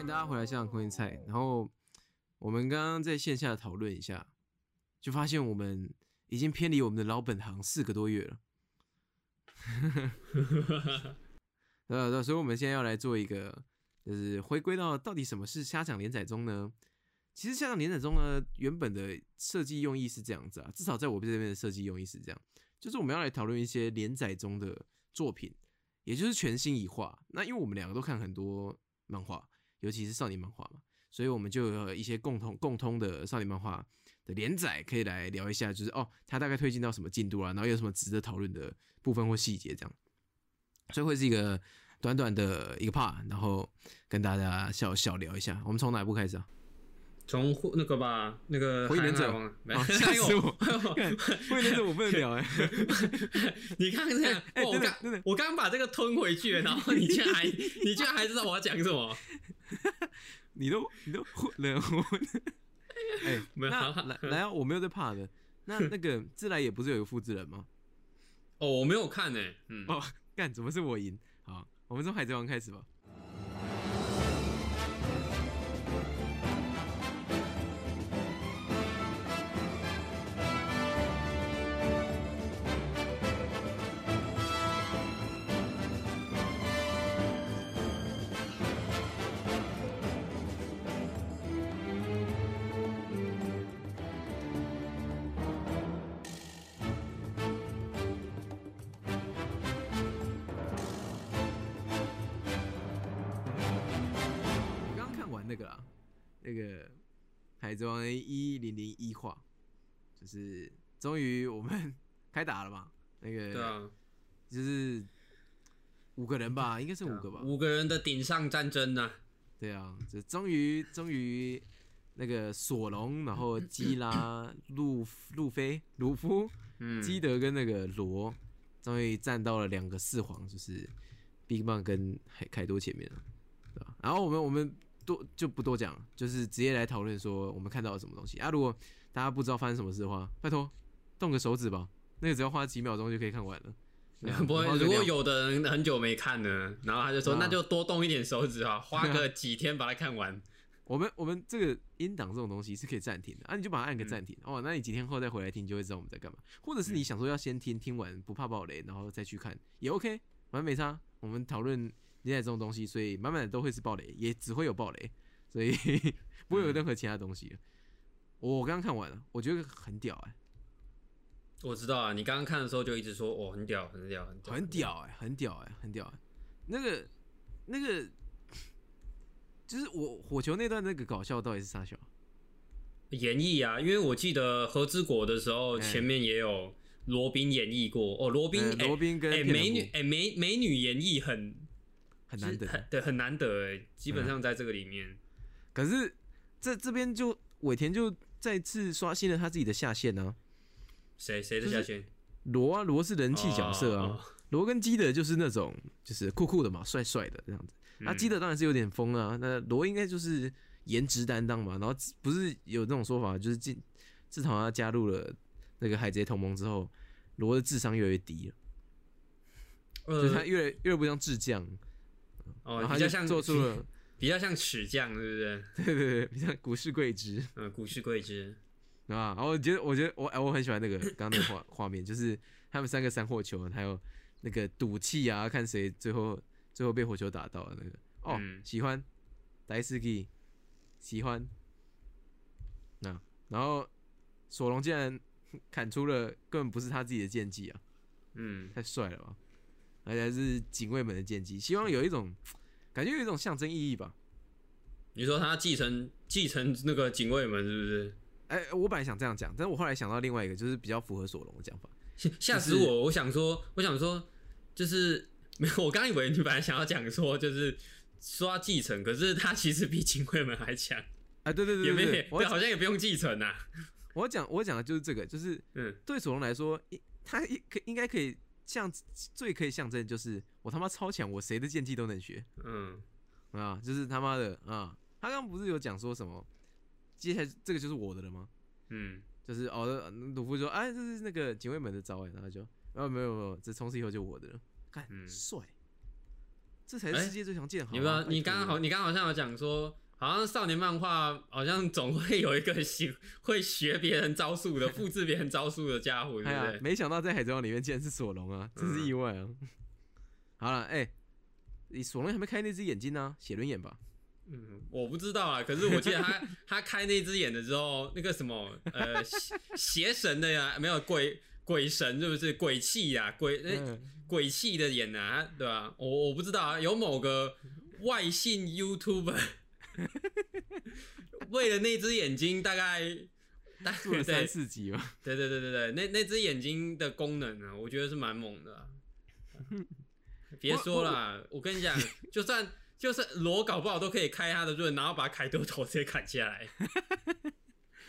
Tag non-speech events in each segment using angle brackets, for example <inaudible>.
欢迎大家回来香港空间菜。然后我们刚刚在线下讨论一下，就发现我们已经偏离我们的老本行四个多月了。<laughs> 呃，所以我们现在要来做一个，就是回归到到底什么是虾讲连载中呢？其实虾讲连载中呢，原本的设计用意是这样子啊，至少在我这边的设计用意是这样，就是我们要来讨论一些连载中的作品，也就是全新一话。那因为我们两个都看很多漫画，尤其是少年漫画嘛，所以我们就有一些共同共通的少年漫画的连载，可以来聊一下，就是哦，它大概推进到什么进度啊，然后有什么值得讨论的部分或细节这样。所以会是一个短短的一个 part，然后跟大家小小聊一下。我们从哪一部开始啊？从那个吧，那个火影忍者吓死我！火影忍者 <laughs> 我不能聊哎、<laughs> 你看这样，我刚我刚刚把这个吞回去了，然后你竟然还你竟然还知道我要讲什么？<laughs> <laughs> 你都你都混了混。<laughs> 哎、没有那来来啊，我没有在怕的。那 <laughs> 那个自来也不是有一个复制人吗？哦，我没有看呢、嗯，哦，干，怎么是我赢？好，我们从海贼王开始吧。海贼王》一零零一话，就是终于我们开打了嘛？那个对啊，就是五个人吧，应该是五个吧？五个人的顶上战争呐、对啊，这终于终于那个索隆，然后基拉、路路飞、鲁夫、嗯，基德跟那个罗，终于站到了两个四皇，就是 Big Bang 跟海凯多前面了，对吧？然后我们我们多就不多讲，就是直接来讨论说我们看到了什么东西啊。如果大家不知道发生什么事的话，拜托动个手指吧，那个只要花几秒钟就可以看完了。不会如果有的人很久没看呢，然后他就说，啊那就多动一点手指啊，花个几天把它看完。<laughs> 我们我们这个音档这种东西是可以暂停的啊，你就把它按个暂停、哦，那你几天后再回来听就会知道我们在干嘛，或者是你想说要先听听完不怕爆雷，然后再去看也 OK，反正没差。我们讨论连载这种东西，所以满满的都会是暴雷，也只会有暴雷，所以 <laughs> 不会有任何其他东西了。我刚刚看完了，我觉得很屌哎、我知道啊，你刚刚看的时候就一直说，哦，很屌，很屌，很屌，很屌哎、很屌哎、很屌哎、那个那个就是我火球那段那个搞笑到底是啥笑？演绎啊，因为我记得和之国的时候，哎前面也有罗宾演绎过哦，罗宾，罗宾跟美女，哎美美女演绎很很难得。对，很难得哎，基本上在这个里面，可是这这边就尾田就再次刷新了他自己的下限呢、谁谁的就是下限？罗啊，罗是人气角色啊，哦，罗、跟基德就是那种就是酷酷的嘛，帅帅的这样子。那、嗯基德当然是有点疯啊，那罗应该就是颜值担当嘛。然后不是有那种说法，就是自自从他加入了那个海贼同盟之后，罗的智商越来越低了，就是他呃，越来越不像智将，然比较像做出了比较像尺匠，对不对？<laughs> 对对对，比较股市贵之。嗯，股市贵之，啊，然后我觉得，我觉得我哎，我很喜欢那个刚刚那个画 <coughs> 画面，就是他们三个三火球，还有那个赌气啊，看谁最后最后被火球打到的那个。哦，嗯喜欢，戴斯基，喜欢。那、然后索隆竟然砍出了根本不是他自己的剑技啊，嗯，太帅了吧！而且还是警卫们的剑技，希望有一种感觉有一种象征意义吧。你说他继承继承那个警卫们是不是？哎、我本来想这样讲，但是我后来想到另外一个，就是比较符合索隆的讲法。吓吓死就是我！我想说，我想说，就是没有，我刚以为你本来想要讲说，就是说他继承，可是他其实比警卫们还强，啊，对对对也没对对，我，好像也不用继承呐。我讲我讲的就是这个，就是嗯，对索隆来说，一他一可应该可以象最可以象征就是我他妈超强，我谁的剑技都能学嗯，啊，就是他妈的啊！他刚刚不是有讲说什么，接下来这个就是我的了吗？嗯，就是哦，鲁夫说哎，这是那个警卫们的招哎，然后就哦没有没有，这从此以后就我的了，看嗯帅，这才是世界最强剑豪啊。你不知道，你刚刚好，你刚刚好像有讲说，好像少年漫画好像总会有一个喜会学别人招数的、复制别人招数的家伙，对不对？没想到在海贼王里面竟然是索隆啊，真是意外啊！好了，哎、你索隆还没开那只眼睛呢、写轮眼吧？嗯，我不知道啊，可是我记得他 <laughs> 他开那只眼的时候，那个什么呃邪邪神的呀，没有鬼鬼神是不是鬼气呀？鬼鬼气的眼啊，对吧、我我不知道啊，有某个外姓 YouTuber <laughs> 为了那只眼睛，大概大做了三四集吧。对对对对对，那那只眼睛的功能呢、我觉得是蛮猛的啊、<laughs> 别说了，我跟你讲，就算就是罗搞不好都可以开他的盾，然后把凯多头直接砍下来。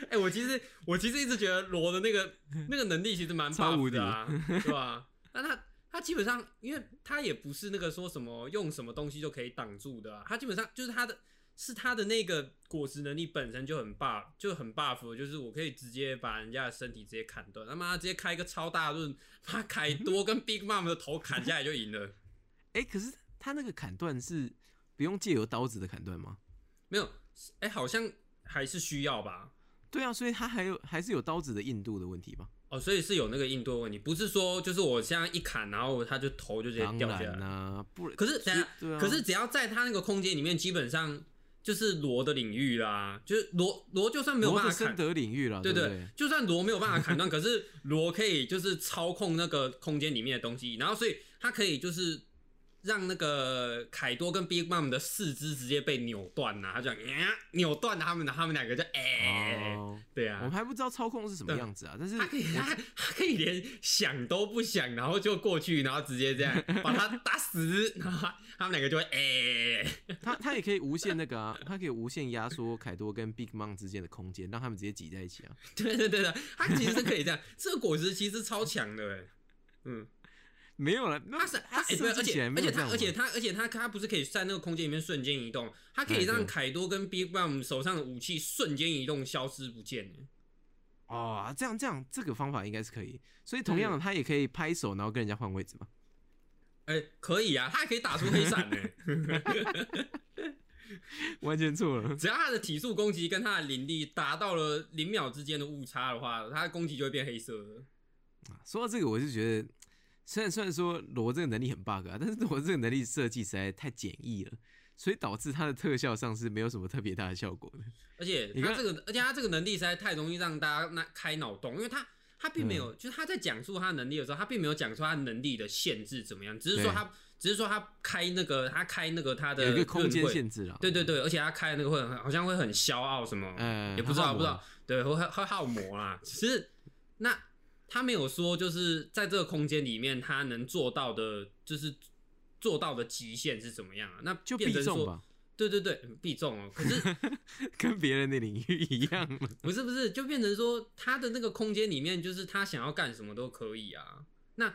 哎、我其实我其实一直觉得罗的那个那个能力其实蛮超 buff 无的啊，对吧？但他他基本上，因为他也不是那个说什么用什么东西就可以挡住的、啊，他基本上就是他的是他的那个果实能力本身就很 buff，就很 buff，就是我可以直接把人家的身体直接砍断，他妈直接开一个超大盾，把凯多跟 Big Mom 的头砍下来就赢了。哎、可是他那个砍断是不用借由刀子的砍断吗？没有，哎、好像还是需要吧？对啊，所以他还有还是有刀子的硬度的问题吧？哦，所以是有那个硬度的问题，不是说就是我现在一砍，然后他就头就直接掉下来。然啦、不可是等下啊，可是只要在他那个空间里面，基本上就是罗的领域啦，就是罗罗就算没有办法砍，得领域了，对对对不对？就算罗没有办法砍断，可是罗可以就是操控那个空间里面的东西，然后所以他可以就是让那个凯多跟 Big Mom 的四肢直接被扭断呐、他就这样、呃扭断他们的，他们两个就哎、哦，对啊我们，还不知道操控是什么样子啊，但是他可以他他可以连想都不想，然后就过去，然后直接这样 <laughs> 把他打死，然后他他们两个就会哎、他他也可以无限那个啊，他可以无限压缩凯多跟 Big Mom 之间的空间，让他们直接挤在一起啊。<laughs> 对对对的，他其实是可以这样，这个果实其实超强的哎，嗯。没有了，那它是它，哎，对，而且而且它没有这样吗而且他而且他他不是可以在那个空间里面瞬间移动，他可以让凯多跟 Big Bang 手上的武器瞬间移动，消失不见。哎哦，这样这样这个方法应该是可以，所以同样的，他也可以拍手，然后跟人家换位置嘛。哎，可以啊，他还可以打出黑闪呢。<laughs> <laughs> 完全错了。只要他的体速攻击跟他的灵力达到了零秒之间的误差的话，他的攻击就会变黑色的。说到这个，我就觉得，虽然虽然说罗这个能力很 bug 啊，但是罗这个能力设计实在太简易了，所以导致它的特效上是没有什么特别大的效果的。而且他这个，而且他这个能力实在太容易让大家那开脑洞，因为他他并没嗯有，就是他在讲述他的能力的时候，他并没有讲出他能力的限制怎么样，只是说他，只是说他开那个，他开那个他的有一个空间限制了。对对对，而且他开的那个会很好像会很骄傲什么，嗯，也不知道不知道，对，会会耗魔啦。只是那他没有说，就是在这个空间里面他能做到的，就是做到的极限是怎么样啊？那就变成说，必中吧，对对对，嗯必中哦。可是 <laughs> 跟别人的领域一样了。不是不是，就变成说他的那个空间里面，就是他想要干什么都可以啊。那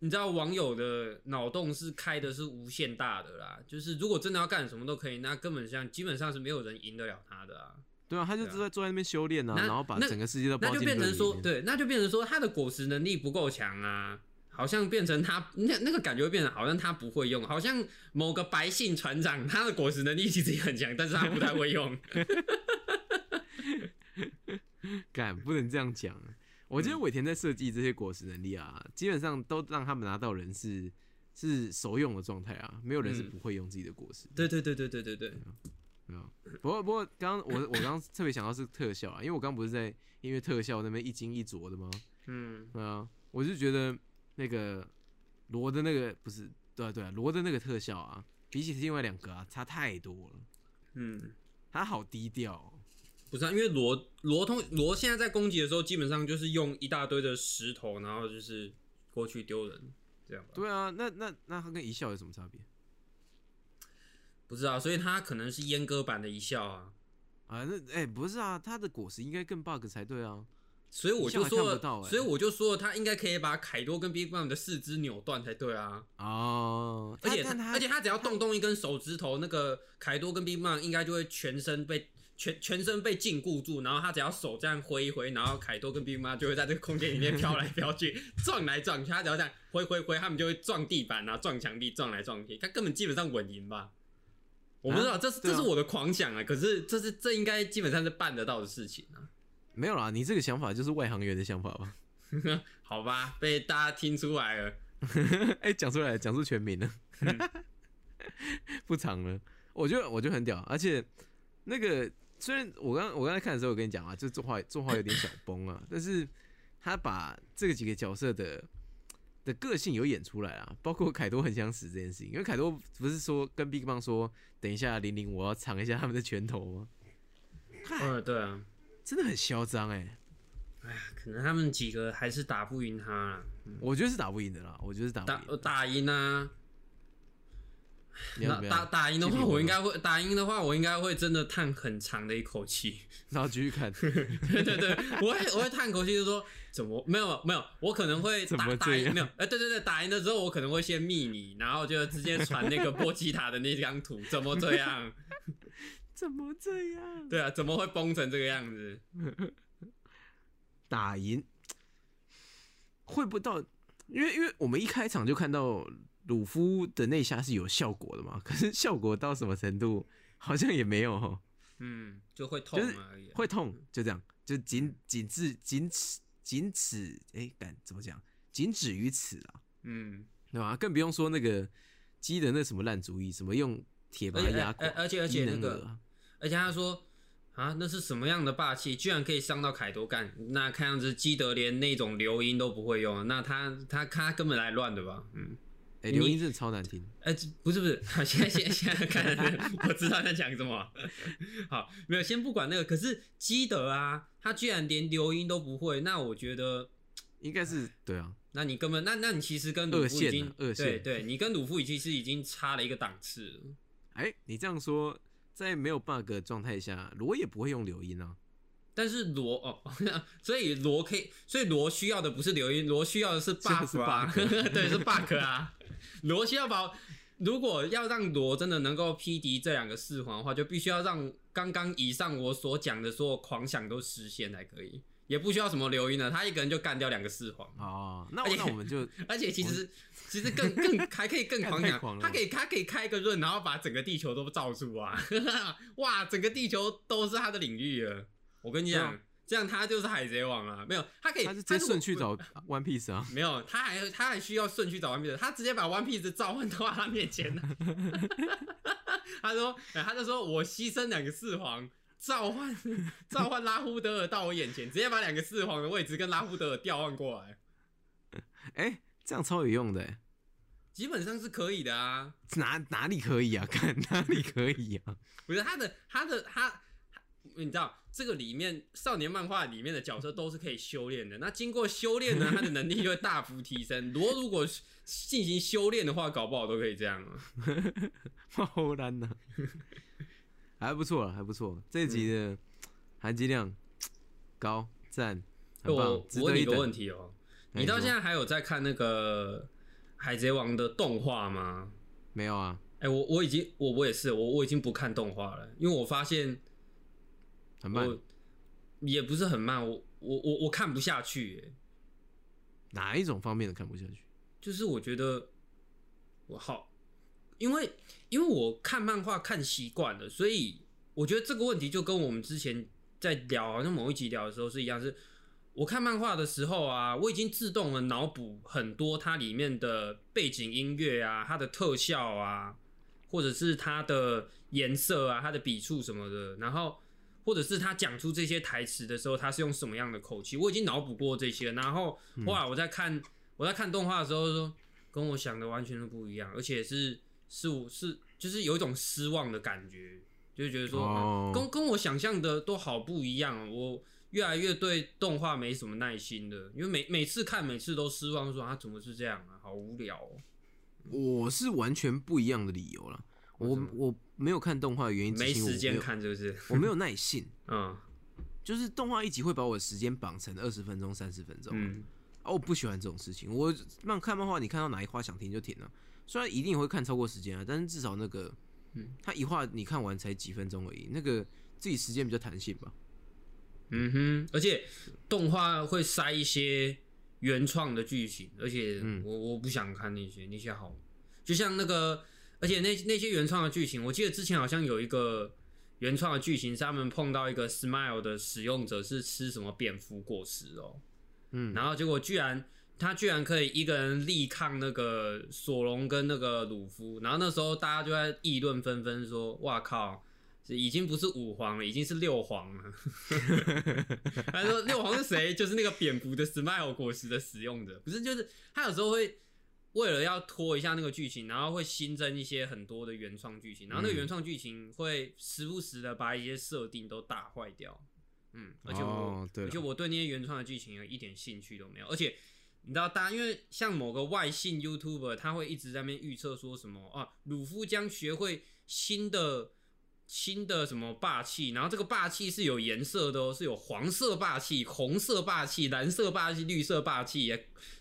你知道网友的脑洞是开的是无限大的啦，就是如果真的要干什么都可以，那根本上基本上是没有人赢得了他的啊。对啊，他就坐在坐在那边修炼啊，然后把整个世界都那就变成说，对，那就变成说他的果实能力不够强啊，好像变成他那那个感觉会变成好像他不会用，好像某个白姓船长他的果实能力其实也很强，但是他不太会用。<laughs> 敢不能这样讲。我嗯觉得尾田在设计这些果实能力啊，基本上都让他们拿到人是是熟用的状态啊，没有人是嗯不会用自己的果实。对对对对对对对，不过不过，刚刚我 <coughs> 我刚刚特别想到是特效啊，因为我刚刚不是在音乐特效那边一惊一啄的吗？嗯，对啊，我就觉得那个罗的那个不是对啊对啊，罗的那个特效啊，比起另外两个啊差太多了，嗯。他好低调哦、不是、啊，因为罗罗通罗现在在攻击的时候，基本上就是用一大堆的石头，然后就是过去丢人，这样吧？对啊，那那那他跟一笑有什么差别不知道，所以他可能是阉割版的一笑啊，啊？那哎、不是啊，他的果实应该更 bug 才对啊。所以我就说所以我就说，他应该可以把凯多跟 Big Bang 的四肢扭断才对啊，哦，而且他而且他只要动动一根手指头，那个凯多跟 Big Bang 应该就会全身被全全身被禁锢住，然后他只要手这样挥一挥，然后凯多跟冰妈就会在这个空间里面飘来飘去，撞来撞去，他只要这样挥挥挥，他们就会撞地板啊，撞墙壁，撞来撞去，他根本基本上稳赢吧。我不知道，这是这是我的狂想啊，可是这是这应该基本上是办得到的事情啊。没有啦，你这个想法就是外行员的想法吧？<laughs> 好吧，被大家听出来了。<laughs> 哎、讲出来，讲出全名了，嗯 <laughs> 不长了。我觉得我觉得很屌，而且那个虽然我刚我刚才看的时候，我跟你讲啊，就作画作画有点小崩啊，但是他把这个几个角色的的个性有演出来啊，包括凯多很想死这件事情，因为凯多不是说跟 Big Bang 说，等一下玲玲我要尝一下他们的拳头吗？嗯，对啊，真的很嚣张哎，哎呀可能他们几个还是打不赢他啦，我觉得是打不赢的啦，我觉得是打不赢的。打打赢啊。你要怎么打打？打赢的话，我应该会打赢的话，我应该会真的叹很长的一口气。<laughs> 然后继续看，<laughs> 对对对，我会我会叹口气，就说怎么没有没有，我可能会怎打打赢没有，哎、对对对，打赢了之后我可能会先密你，然后就直接传那个 <laughs> 波吉塔的那张图，怎么这样？怎么这样？对啊，怎么会崩成这个样子？打赢会不到，因为因为我们一开场就看到鲁夫的内虾是有效果的嘛，<laughs> 可是效果到什么程度好像也没有哈，嗯，就会痛会痛，就这样，就仅仅至仅此仅此，哎、敢怎么讲？仅止于此啊，嗯，对吧？更不用说那个鸡的那什么烂主意，什么用铁把而且它压垮而，而且而且那个而且他说啊，那是什么样的霸气，居然可以伤到凯多干？那看样子基德连那种流音都不会用，那他他他根本来乱的吧？嗯，哎、你流音真的超难听，哎、这不是不是，现在现在现在看，我知道在讲什么。<laughs> 好，没有，先不管那个，可是基德啊，他居然连流音都不会，那我觉得。应该是对啊，那你根本那那你其实跟鲁夫已经对对，你跟鲁夫已经是已经差了一个档次了。哎、你这样说，在没有 bug 的状态下，罗也不会用流音啊。但是罗哦，<laughs> 所以罗可以，所以罗需要的不是流音，罗需要的是啊，<laughs> 是对，是 bug 啊。罗需要把，如果要让罗真的能够匹敌这两个四皇的话，就必须要让刚刚以上我所讲的所有狂想都实现才可以，也不需要什么流音了，他一个人就干掉两个四皇。哦，那我那我们就 <laughs> 而且其实其实更更还可以更狂想狂，他可以他可以开一个润，然后把整个地球都罩住啊！哇，整个地球都是他的领域了。我跟你讲啊，这样他就是海贼王啊！没有，他可以他是直接顺去找 One Piece 啊。没有，他还他还需要顺序找 One Piece，他直接把 One Piece 召唤到他面前了。<laughs> 他说，哎他就说我牺牲两个四皇，召唤 <laughs> 召唤拉夫德尔到我眼前，直接把两个四皇的位置跟拉夫德尔调换过来，哎、这样超有用的、欸，基本上是可以的啊。哪哪里可以啊？看哪里可以啊？不是他的他的，他你知道这个里面少年漫画里面的角色都是可以修炼的。那经过修炼呢，他的能力就会大幅提升。<laughs> 罗如果进行修炼的话，搞不好都可以这样啊。好难呐，<laughs> 还不错了，还不错。这一集的含金量高，赞，很我棒，值我问你一等。问题哦、哎你到说现在还有在看那个海贼王的动画吗？没有啊？哎、我我已经我我也是，我我已经不看动画了，因为我发现很慢，也不是很慢，我我我我看不下去、耶哪一种方面的看不下去？就是我觉得我好，因为因为我看漫画看习惯了，所以我觉得这个问题就跟我们之前在聊好像某一集聊的时候是一样，是我看漫画的时候啊，我已经自动的脑补很多它里面的背景音乐啊、它的特效啊，或者是它的颜色啊、它的笔触什么的，然后。或者是他讲出这些台词的时候，他是用什么样的口气？我已经脑补过这些，然后后来我在看我在看动画的时候说，跟我想的完全都不一样，而且是是我是就是有一种失望的感觉，就是觉得说、跟跟我想象的都好不一样，我越来越对动画没什么耐心的，因为每每次看每次都失望，说啊怎么是这样啊，好无聊哦。我是完全不一样的理由了。我我没有看动画的原因，没时间看，看是不是？我没有耐性。<laughs> 嗯就是动画一集会把我的时间绑成二十分钟、三十分钟。嗯啊，我不喜欢这种事情。我漫看漫画，你看到哪一话想停就停了。虽然一定会看超过时间啊，但是至少那个，嗯，他一话你看完才几分钟而已，那个自己时间比较弹性吧。嗯哼，而且动画会塞一些原创的剧情，而且嗯我我不想看那些那些好，就像那个，而且那那些原创的剧情，我记得之前好像有一个原创的剧情是他们碰到一个 Smile 的使用者是吃什么蝙蝠果实哦，嗯，然后结果居然他居然可以一个人力抗那个索隆跟那个鲁夫，然后那时候大家就在议论纷纷说：“哇靠，已经不是五皇了，已经是六皇了。<laughs> ”他说六皇是谁？就是那个蝙蝠的 Smile 果实的使用者，不是就是他有时候会。为了要拖一下那个剧情，然后会新增一些很多的原创剧情，然后那个嗯原创剧情会时不时的把一些设定都打坏掉。嗯，而且我、哦对而且我对那些原创的剧情有一点兴趣都没有，而且你知道，大家因为像某个外姓 YouTuber，他会一直在那边预测说什么啊，鲁夫将学会新的新的什么霸气，然后这个霸气是有颜色的哦，是有黄色霸气、红色霸气、蓝色霸气、绿色霸气，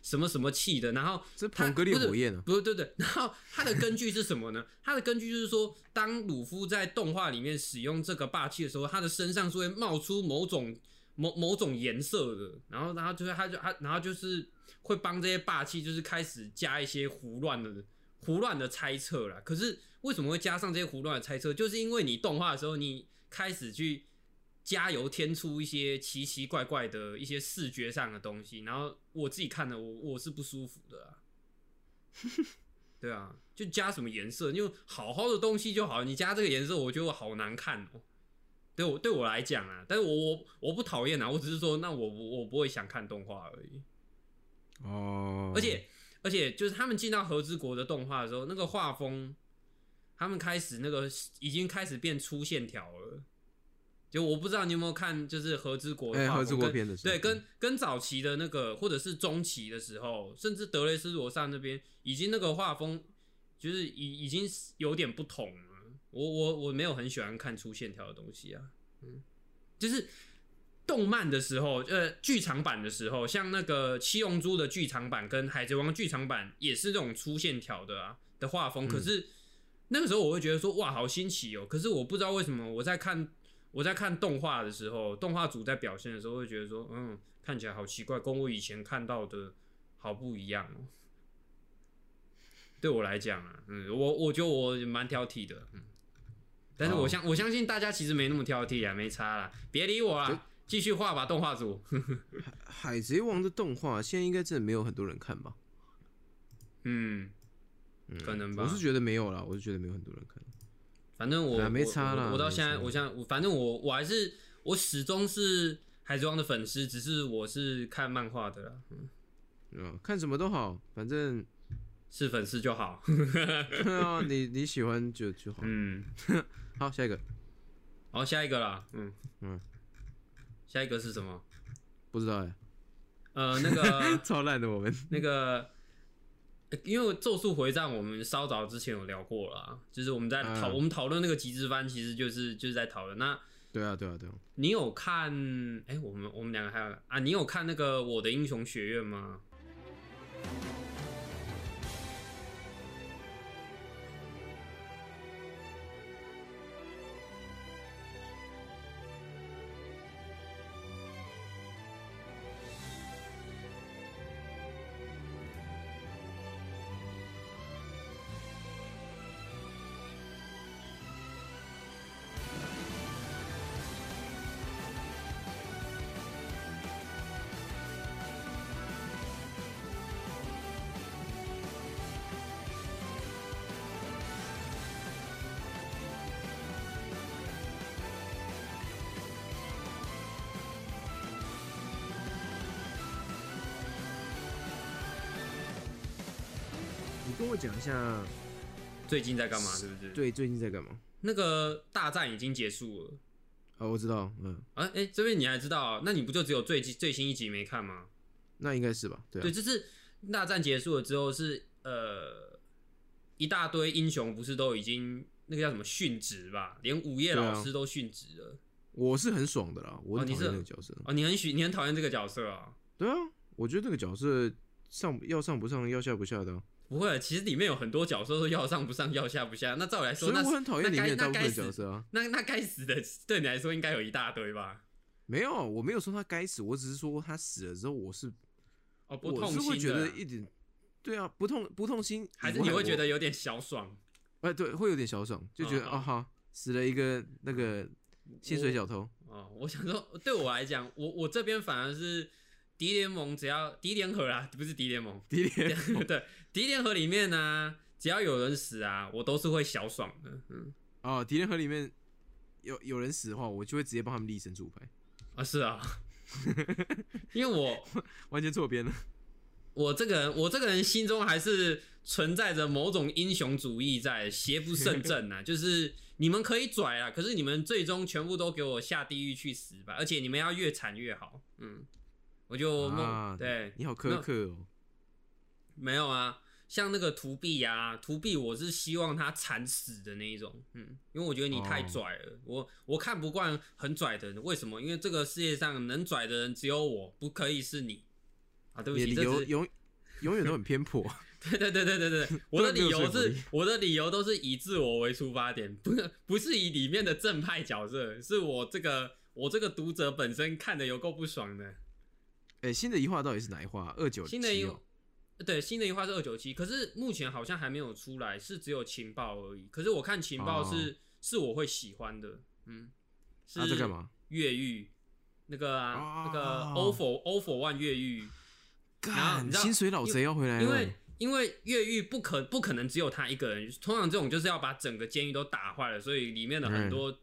什么什么气的，然后它这彭格列火焰啊，不是对对，<laughs> 然后它的根据是什么呢？它的根据就是说，当鲁夫在动画里面使用这个霸气的时候，他的身上是会冒出某种某某种颜色的，然后然后就是他就他然后就是会帮这些霸气就是开始加一些胡乱的胡乱的猜测啦。可是为什么会加上这些胡乱的猜测？就是因为你动画的时候，你开始去加油添出一些奇奇怪怪的一些视觉上的东西，然后我自己看的我我是不舒服的啊。<laughs> 对啊，就加什么颜色，就好好的东西就好，你加这个颜色，我觉得我好难看哦。对我对我来讲啊，但是我我我不讨厌啊，我只是说，那我我我不会想看动画而已。哦，而且而且就是他们进到和之国的动画的时候，那个画风，他们开始那个已经开始变粗线条了。就我不知道你有没有看，就是和之国的哎，画风和之国片的时候对，跟跟早期的那个，或者是中期的时候，甚至德雷斯罗萨那边，已经那个画风就是已已经有点不同了。我我我没有很喜欢看粗线条的东西啊，嗯，就是动漫的时候，呃，剧场版的时候，像那个《七龙珠》的剧场版跟《海贼王》剧场版也是这种粗线条的啊的画风，可是那个时候我会觉得说哇，好新奇哦。可是我不知道为什么我在看我在看动画的时候，动画组在表现的时候会觉得说，嗯，看起来好奇怪，跟我以前看到的好不一样哦。对我来讲啊，嗯，我我觉得我蛮挑剔的，嗯，但是我哦相、我相信大家其实没那么挑剔啊，没差啦，别理我啦，继续画吧，动画组。海贼王的动画现在应该真的没有很多人看吧？<laughs> 嗯，可能吧。我是觉得没有啦，我是觉得没有很多人看。反正我啊没差啦我我到现在，我现在我反正我我还是我始终是海贼王的粉丝，只是我是看漫画的啦，嗯嗯，看什么都好，反正是粉丝就好。啊，<laughs> 你你喜欢就就好。嗯，<laughs> 好，下一个好，下一个啦，嗯嗯，下一个是什么？不知道哎，呃，那个 <laughs> 超烂的我们。那个。因为《咒术回战》我们稍早之前有聊过了啊，就是我们在讨、嗯我们讨论那个极致番，其实就是就是在讨论。那对啊，对啊，对啊。你有看？哎、我们我们两个还有啊，你有看那个《我的英雄学院》吗？你跟我讲一下，最近在干嘛？是不是？，对，最近在干嘛？那个大战已经结束了啊，我知道，嗯，啊！哎、这边你还知道啊？那你不就只有最最新一集没看吗？那应该是吧？对啊对，，就是大战结束了之后是呃一大堆英雄不是都已经那个叫什么殉职吧？连午夜老师都殉职了。我是很爽的啦，我很讨哦你是厌那个角色。哦，你很喜你很讨厌这个角色啊？对啊，我觉得这个角色上要上不上，要下不下的啊。不会，其实里面有很多角色都要上不上，要下不下。那照理来说，那所以我很讨厌里面的大角色啊。那那该死的，对你来说应该有一大堆吧？没有，我没有说他该死，我只是说他死了之后，我是哦，不痛我是会觉得一点，对啊，不痛不痛心，还是你会觉得有点小爽？哎，对，会有点小爽，就觉得哦好，死了一个那个薪水小偷，哦，我想说，对我来讲，我我这边反而是敌联盟，只要敌联合啦，不是敌联盟，敌联 <laughs> 对，敌联合里面呢、只要有人死啊，我都是会小爽的。嗯，哦，敌人盒里面有有人死的话，我就会直接帮他们立神主牌，啊是啊，<laughs> 因为我完全错边了。我这个人，我这个人心中还是存在着某种英雄主义在，邪不胜正啊。<laughs> 就是你们可以拽啊，可是你们最终全部都给我下地狱去死吧！而且你们要越惨越好。嗯，我就梦、啊对，你好苛刻哦。没有啊，像那个图币啊，图币我是希望他惨死的那一种，嗯，因为我觉得你太哦拽了，我我看不惯很拽的人，为什么？因为这个世界上能拽的人只有我，不可以是你啊！对不起，你是由永永远都很偏颇。<laughs> 对对对对对对，我的 <laughs> 理由是我的理由都是以自我为出发点，不是不是以里面的正派角色，是我这个我这个读者本身看的有够不爽的。哎，新的一话到底是哪一话？二九新的一。对新的一话是二九七，可是目前好像还没有出来，是只有情报而已。可是我看情报是、是我会喜欢的，嗯，是啊，在干嘛？越狱那个啊，那个哦 O for O for One 越狱，干，你知道薪水老贼要回来了。因为因为越狱不可不可能只有他一个人，通常这种就是要把整个监狱都打坏了，所以里面的很多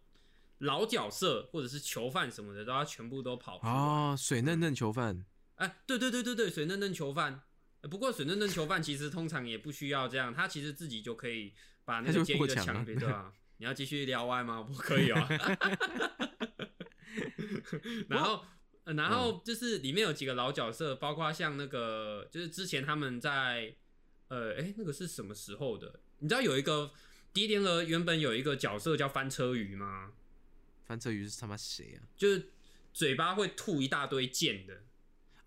老角色或者是囚犯什么的都要全部都跑。哦，水嫩嫩囚犯。哎，对对对对对，水嫩嫩囚犯。呃不过水嫩嫩囚犯其实通常也不需要这样，他其实自己就可以把那个监狱的墙啊墙壁，对吧？你要继续聊歪吗？不可以啊。<laughs> 然后，呃然后就是里面有几个老角色，包括像那个，就是之前他们在，呃，哎，那个是什么时候的？你知道有一个迪莲儿原本有一个角色叫翻车鱼吗？翻车鱼是他妈谁啊？就是嘴巴会吐一大堆剑的。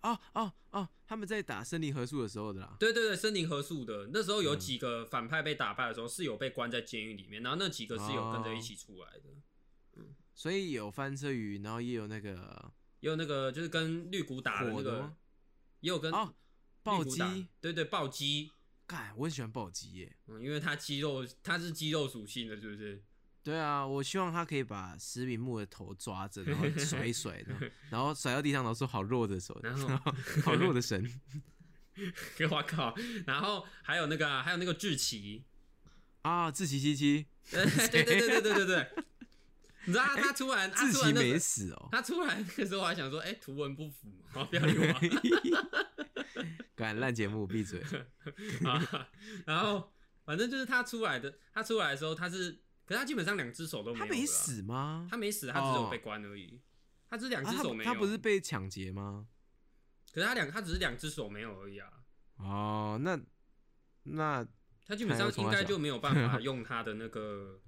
哦哦哦，他们在打森林合宿的时候的啦。对对对，森林合宿的那时候有几个反派被打败的时候是有被关在监狱里面，然后那几个是有跟着一起出来的，嗯所以有翻车鱼，然后也有那个也有那个就是跟绿谷打的那个也有跟哦，暴击。对对暴击，干，我很喜欢暴击耶。嗯，因为它肌肉它是肌肉属性的，是不是？对啊，我希望他可以把石明木的头抓着，然后甩一甩，<laughs> 然后甩到地上，然后说好弱的手，然后好弱的神。<laughs> 我靠！然后还有那个，还有那个志奇啊，志奇七七，<laughs> 对对对对对对对。你知道他突然，志奇没死哦。他突然那个时候还想说，哎，图文不符，不要理我。敢烂节目，闭嘴。然后反正就是他出来的，他出来的时候他是。可是他基本上两只手都没有，他没，死吗？他没死，他只有哦被关而已。他只是两只手没有，他不是，被抢劫吗？可是他两他只是两只手没有而已啊。哦，那那他基本上应该就没有办法用他的那个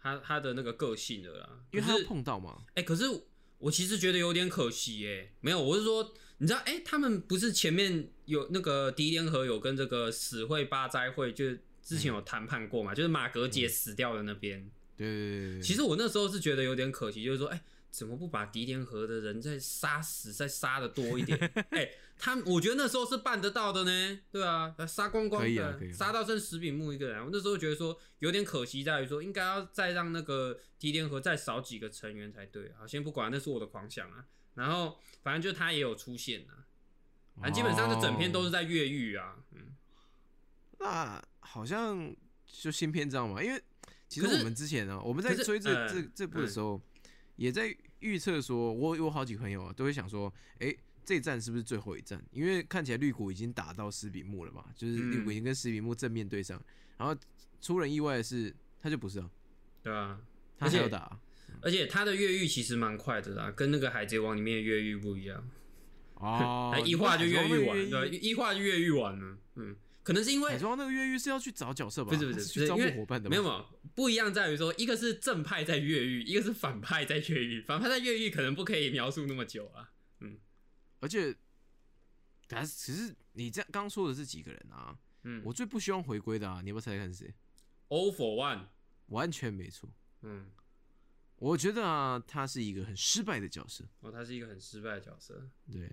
他他的那个个性了啦。因为他是碰到嘛。哎、可是我其实觉得有点可惜耶、没有，我是说，你知道，哎、他们不是前面有那个敌联合有跟这个死会八灾会，就是之前有谈判过嘛，就是马格姐死掉的那边。对对对对对。其实我那时候是觉得有点可惜，就是说，哎、怎么不把敌联合的人再杀死，再杀的多一点？<laughs> 哎、他我觉得那时候是办得到的呢，对啊，杀光光的，杀到剩十柄木一个人。我那时候觉得说有点可惜，在于说应该要再让那个敌联合再少几个成员才对啊。先不管，那是我的狂想啊。然后反正就他也有出现啊，反正基本上这整篇都是哦在越狱啊，嗯，那好像就新篇章嘛，因为其实我们之前呢、我们在追这、呃这这部的时候，也在预测说，我有好几个朋友啊，都会想说，哎、这一站是不是最后一战？因为看起来绿谷已经打到石比木了嘛，就是绿谷已经跟石比木正面对上，然后出人意外的是，他就不是啊，对啊。他还要打啊、而且他的越狱其实蛮快的啦，跟那个海贼王里面的越狱不一样。哦他，<laughs> 一话就越狱完，对，一话就越狱完了。嗯，可能是因为海贼王那个越狱是要去找角色吧？不是不是是去招募伙伴的吗？没有没有不一样在于说，一个是正派在越狱，一个是反派在越狱。反派在越狱可能不可以描述那么久啊。嗯而且，但是其实你这样刚说的是几个人啊？嗯我最不希望回归的啊，你要不要猜猜看是谁？，All for One，完全没错，嗯，我觉得啊，他是一个很失败的角色。哦，他是一个很失败的角色，对，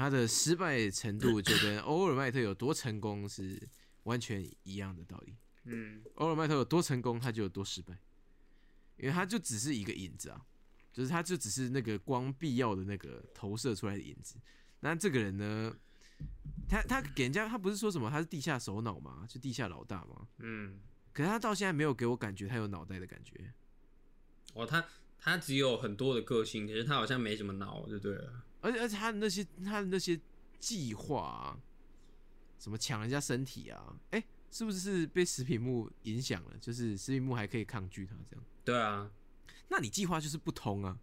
他的失败程度就跟欧尔麦特有多成功是完全一样的道理。嗯欧尔麦特有多成功，他就有多失败，因为他就只是一个影子啊，就是他就只是那个光必要的那个投射出来的影子。那这个人呢，他他给人家他不是说什么他是地下首脑嘛，就地下老大嘛，嗯，可是他到现在没有给我感觉他有脑袋的感觉。哦，他他只有很多的个性，可是他好像没什么脑，就对了。而且而且他的那些他的那些计划啊，什么抢人家身体啊，哎、是不是是被食品木影响了？就是食品木还可以抗拒他这样，对啊，那你计划就是不通啊，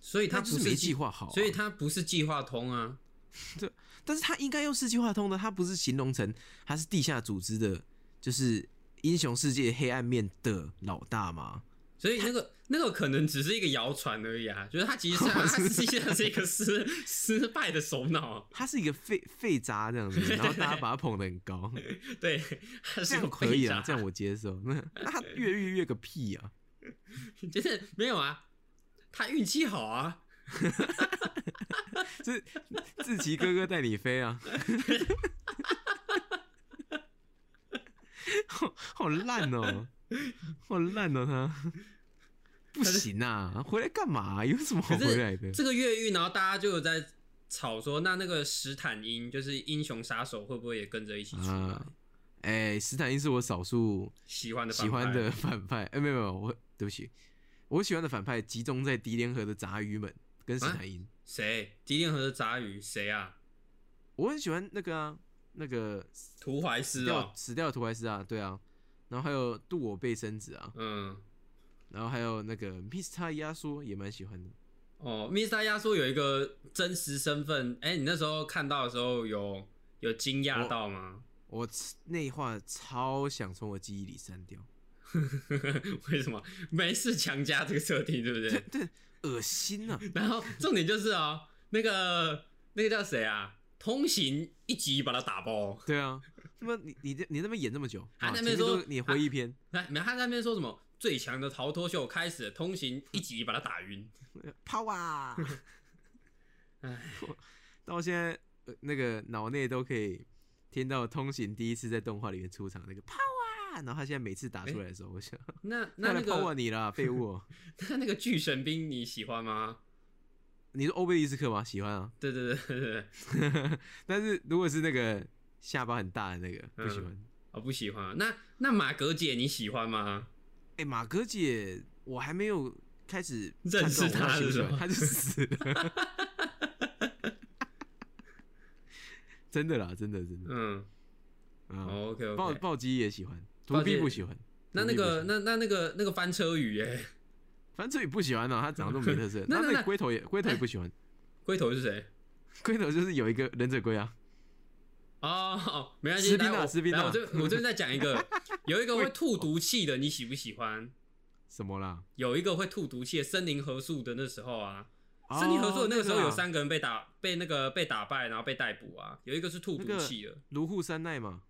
所以他不是没计计，划好啊、所以他不是计划通啊。<laughs> 对但是他应该用是计划通的，他不是形容成他是地下组织的，就是英雄世界黑暗面的老大吗？所以那个那个可能只是一个谣传而已啊，就是他其实是 <laughs> 他实际上是一个失失败的首脑，他是一个废废渣这样子，然后大家把他捧得很高，<laughs> 对，他这样可以啊，<laughs> 这样我接受。那那他越狱越个屁啊！就是没有啊，他运气好啊，这志奇哥哥带你飞啊！好好烂哦，好烂哦，他不行啊！回来干嘛、<laughs> 有什么好回来的？这个越狱，然后大家就有在吵说，那那个史坦因就是英雄杀手会不会也跟着一起出来？啊哎、史坦因是我少数喜欢的喜欢的反派。哎、没有没有，我对不起，我喜欢的反派集中在迪联合的杂鱼们跟斯啊坦因。谁？迪联河的杂鱼谁啊？我很喜欢那个啊，那个图怀斯哦，死掉的图怀斯啊，对啊，然后还有渡我贝生子啊，嗯，然后还有那个 Mr. 压缩也蛮喜欢的。哦，Mr. 压缩有一个真实身份，哎、你那时候看到的时候有有惊讶到吗？我内话超想从我记忆里删掉，<laughs> 为什么？没事强加这个设定，对不对？对，恶心啊！<laughs> 然后重点就是哦，那个那个叫谁啊？通行一集把它打爆。对啊，那么你你你那边演这么久，啊他那边说你回忆篇，那没他那边说什么？最强的逃脱秀开始，通行一集把他打晕。抛啊！<laughs> 唉，到现在、呃、那个脑内都可以听到通行第一次在动画里面出场那个抛啊，然后他现在每次打出来的时候，我想那那来 <laughs> 那那抛啊个你啦，<laughs> 废物哦、那那个巨神兵你喜欢吗？你是欧贝利斯克吗？喜欢啊，对对对对对，但是如果是那个下巴很大的那个，不喜欢。哦、不喜欢。那那马格姐你喜欢吗？哎、马哥姐，我还没有开始认识判断我她的时候喜不喜欢她就死了。真的啦，真的真的。嗯、啊，哦、，OK 暴。暴击也喜欢，暴击图币不喜欢。那那个那那那个那个翻车鱼耶，<laughs> 翻车鱼不喜欢啊，他长得这么没特色。<laughs> 那那龟头也龟头也不喜欢，<laughs> 龟头是谁？龟头就是有一个忍者龟啊。哦哦，没关系，士兵啊来我士兵啊来我这我这边再讲一个，有一个会吐毒气的，你喜不喜欢？什么啦？有一个会吐毒气的森林合宿的那时候啊，森林合的那个时候有啊。三个人被打被那个被打败，然后被逮捕啊，有一个是吐毒气的，卢户三奈嘛，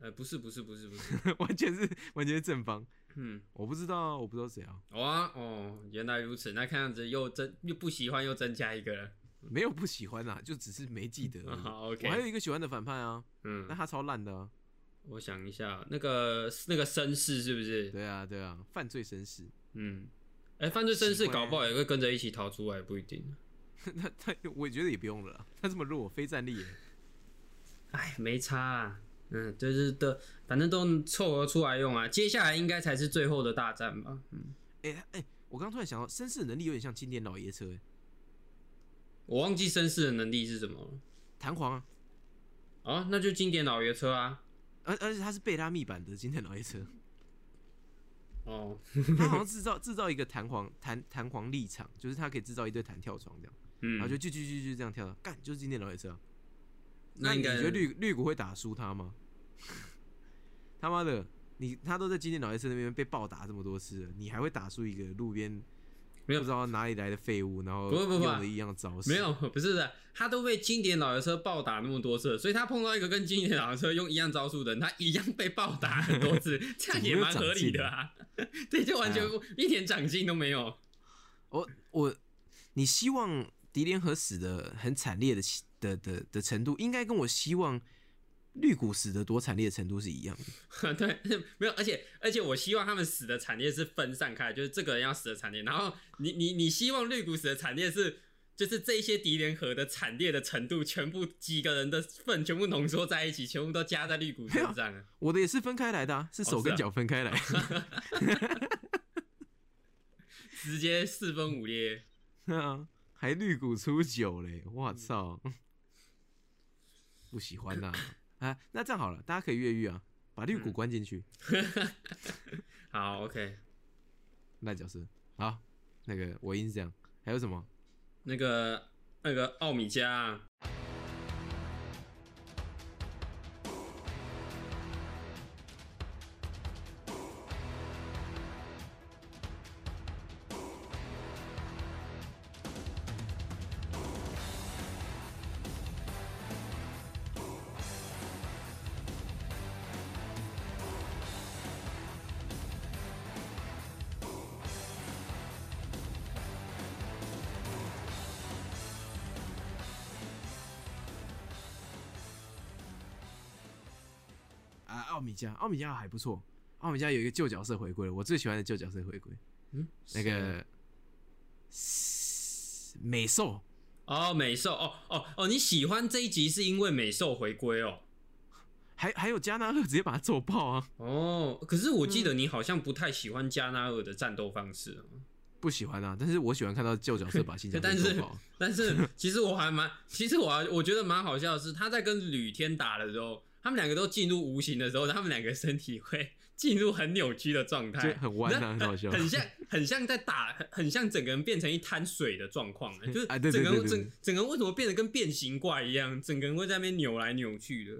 呃，不是不是不是不是，<laughs> 完全是完全是正方。嗯，我不知道啊，我不知道谁啊，哦啊哦，原来如此，那看样子又增又不喜欢又增加一个人，没有不喜欢啊，就只是没记得。<laughs> 好我还有一个喜欢的反派啊，嗯。那嗯，他超烂的啊。我想一下，那个那个绅士是不是？对啊，对啊，犯罪绅士。嗯，哎，犯罪绅士搞不好也会跟着一起逃出来，不一定。<laughs> 那他 <laughs> 我觉得也不用了啦，他这么弱，非战力。哎，没差啊。嗯，就是的，反正都凑合出来用啊。接下来应该才是最后的大战吧。嗯，哎、哎、我刚突然想到，绅士的能力有点像经典老爷车，哎，我忘记绅士的能力是什么了。弹簧啊，哦，那就经典老爷车啊。而而且它是贝拉密版的经典老爷车，哦，它好像制造制造一个弹簧弹弹簧立场，就是它可以制造一堆弹跳床这样，然后嗯，就就就就就这样跳，干就是经典老爷车啊、那你觉得绿绿谷会打输他吗？<laughs> 他妈的，你他都在经典老爷车那边被暴打这么多次了，你还会打输一个路边没有不知道哪里来的废物，然后不不不用的一样招式。没有，<laughs> 不是的，他都被经典老爷车暴打那么多次，所以他碰到一个跟经典老爷车用一样招数的人，他一样被暴打很多次，<laughs> 这样也蛮合理的啊。<laughs> 对，就完全哎一点长进都没有。我我，你希望迪联合死的很惨烈的起的的的程度，应该跟我希望绿谷死的多惨烈的程度是一样的。<laughs> 对，没有，而且而且我希望他们死的惨烈是分散开，就是这个人要死的惨烈，然后你你你希望绿谷死的惨烈是。就是这些敌联合的惨烈的程度，全部几个人的份全部浓缩在一起，全部都加在绿谷身上啊！我的也是分开来的、啊，是手跟脚分开来。<laughs> 直接四分五裂。<laughs> 啊，还绿谷出酒嘞！我操，不喜欢呐、啊！那这样好了，大家可以越狱啊，把绿谷关进去。<laughs> 好，OK，那角色，好，那个我音是这样，还有什么？那个那个奥米加加，奥米加还不错。奥米加有一个旧角色回归了，我最喜欢的旧角色回归，嗯，那个美兽。哦，美兽，哦哦哦，你喜欢这一集是因为美兽回归哦。还还有加纳赫直接把他揍爆啊！哦，可是我记得你好像不太喜欢加纳尔的战斗方式啊。不喜欢啊，但是我喜欢看到旧角色把新角色 <laughs> 但是。但是其实我还蛮，其实我还我觉得蛮好笑的是，他在跟吕天打的时候，他们两个都进入无形的时候，他们两个身体会进入很扭曲的状态，很弯啊很好笑很像很像在打，很很像整个人变成一滩水的状况，就是整个整整个人为什么变得跟变形怪一样，整个人会在那边扭来扭去的。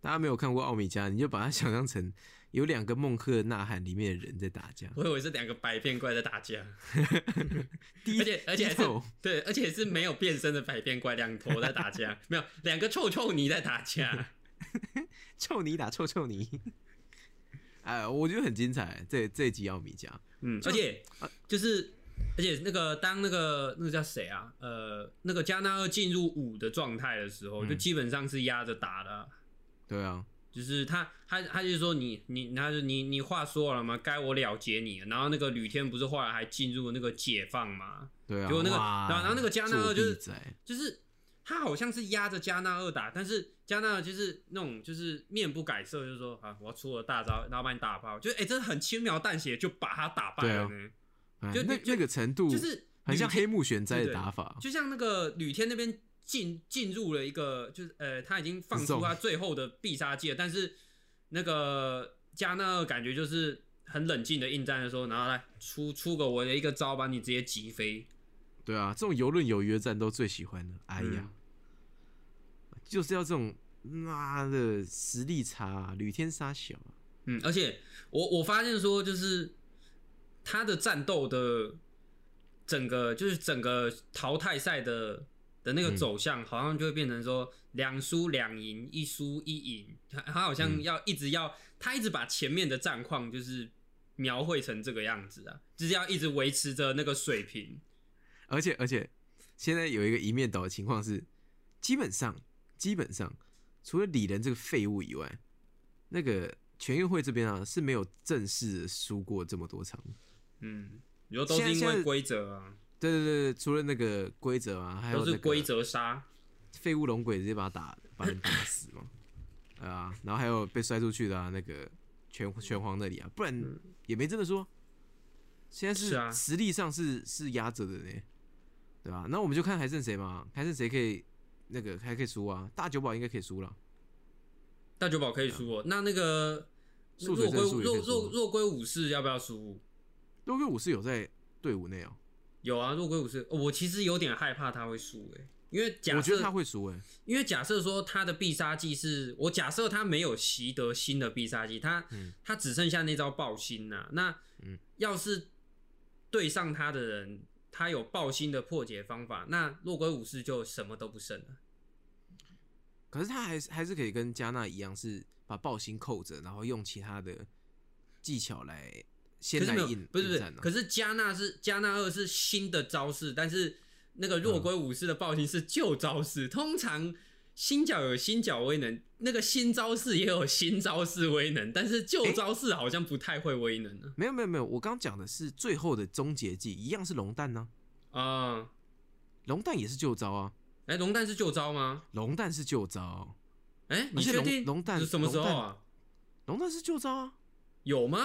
大家没有看过奥米加，你就把它想象成有两个孟克呐喊里面的人在打架。我以为是两个百变怪在打架，低 <laughs> 而且而且还是对，而且是没有变身的百变怪，两头在打架，没有两个臭臭泥在打架。<laughs> 臭泥打臭臭泥。<laughs> 哎，我觉得很精彩，这这一集要米加。嗯，而且就是，而且那个当那个那个叫谁啊？呃，那个加纳二进入五的状态的时候，嗯就基本上是压着打的啊、对啊，就是他他他就是说你你他就你你话说了吗？该我了结你了。然后那个吕天不是后来还进入那个解放吗？对啊。结果那个然后然后那个加纳二就是就是他好像是压着加纳二打，但是加纳二就是那种就是面不改色，就是说啊我要出了大招，然后把你打爆，就哎、真的很轻描淡写就把他打败了呢。就那那个程度就是很像黑幕玄灾对对的打法。就像那个吕天那边进进入了一个，就是呃，他已经放出他最后的必杀技了，但是那个加纳尔感觉就是很冷静的应战的时候，然后来出出个我的一个招，把你直接击飞。对啊，这种游刃有余的战斗最喜欢的。哎呀，嗯就是要这种妈的实力差、啊，吕天杀小啊。嗯，而且我我发现说，就是他的战斗的整个就是整个淘汰赛的的那个嗯走向，好像就会变成说两输两赢，一输一赢。他他好嗯像要一直要，他一直把前面的战况就是描绘成这个样子啊，就是要一直维持着那个水平。而且而且，现在有一个一面倒的情况是，基本上基本上除了李仁这个废物以外，那个全运会这边啊是没有正式输过这么多场。嗯，你说都是因为规则啊，对对对对，除了那个规则啊，还有那个都是规则杀。废物龙鬼直接把他打把人打死嘛，<laughs> 啊，然后还有被摔出去的、啊、那个拳拳皇那里啊，不然也没真的说。现在是啊实力上是是压着的呢，对吧？那我们就看还剩谁嘛，还剩谁可以那个还可以输啊？大九保应该可以输了，大酒保可以输哦，那那个若归若若若归武士要不要输？多哥武士有在队伍内哦、有啊，若归武士，哦我其实有点害怕他会输诶，因为假我觉得设他会输哎、因为假设说他的必杀技是我假设他没有习得新的必杀技，他、嗯。他只剩下那招爆心呐、那嗯。要是对上他的人他有爆心的破解方法，那落龟武士就什么都不剩了。可是他还是还是可以跟加纳一样，是把爆心扣着，然后用其他的技巧来先来硬，不是不是，啊可是加纳是加纳二是新的招式，但是那个落龟武士的爆心是旧招式。通常新角有新角威能，那个新招式也有新招式威能，但是旧招式好像不太会威能呢。没有没有没有，我刚讲的是最后的终结技，一样是龙蛋呢、啊，龙蛋也是旧招啊，哎、龙蛋是旧招吗？龙蛋是旧招，哎、你确定？龙蛋是什么时候啊？龙蛋是旧招啊。有吗？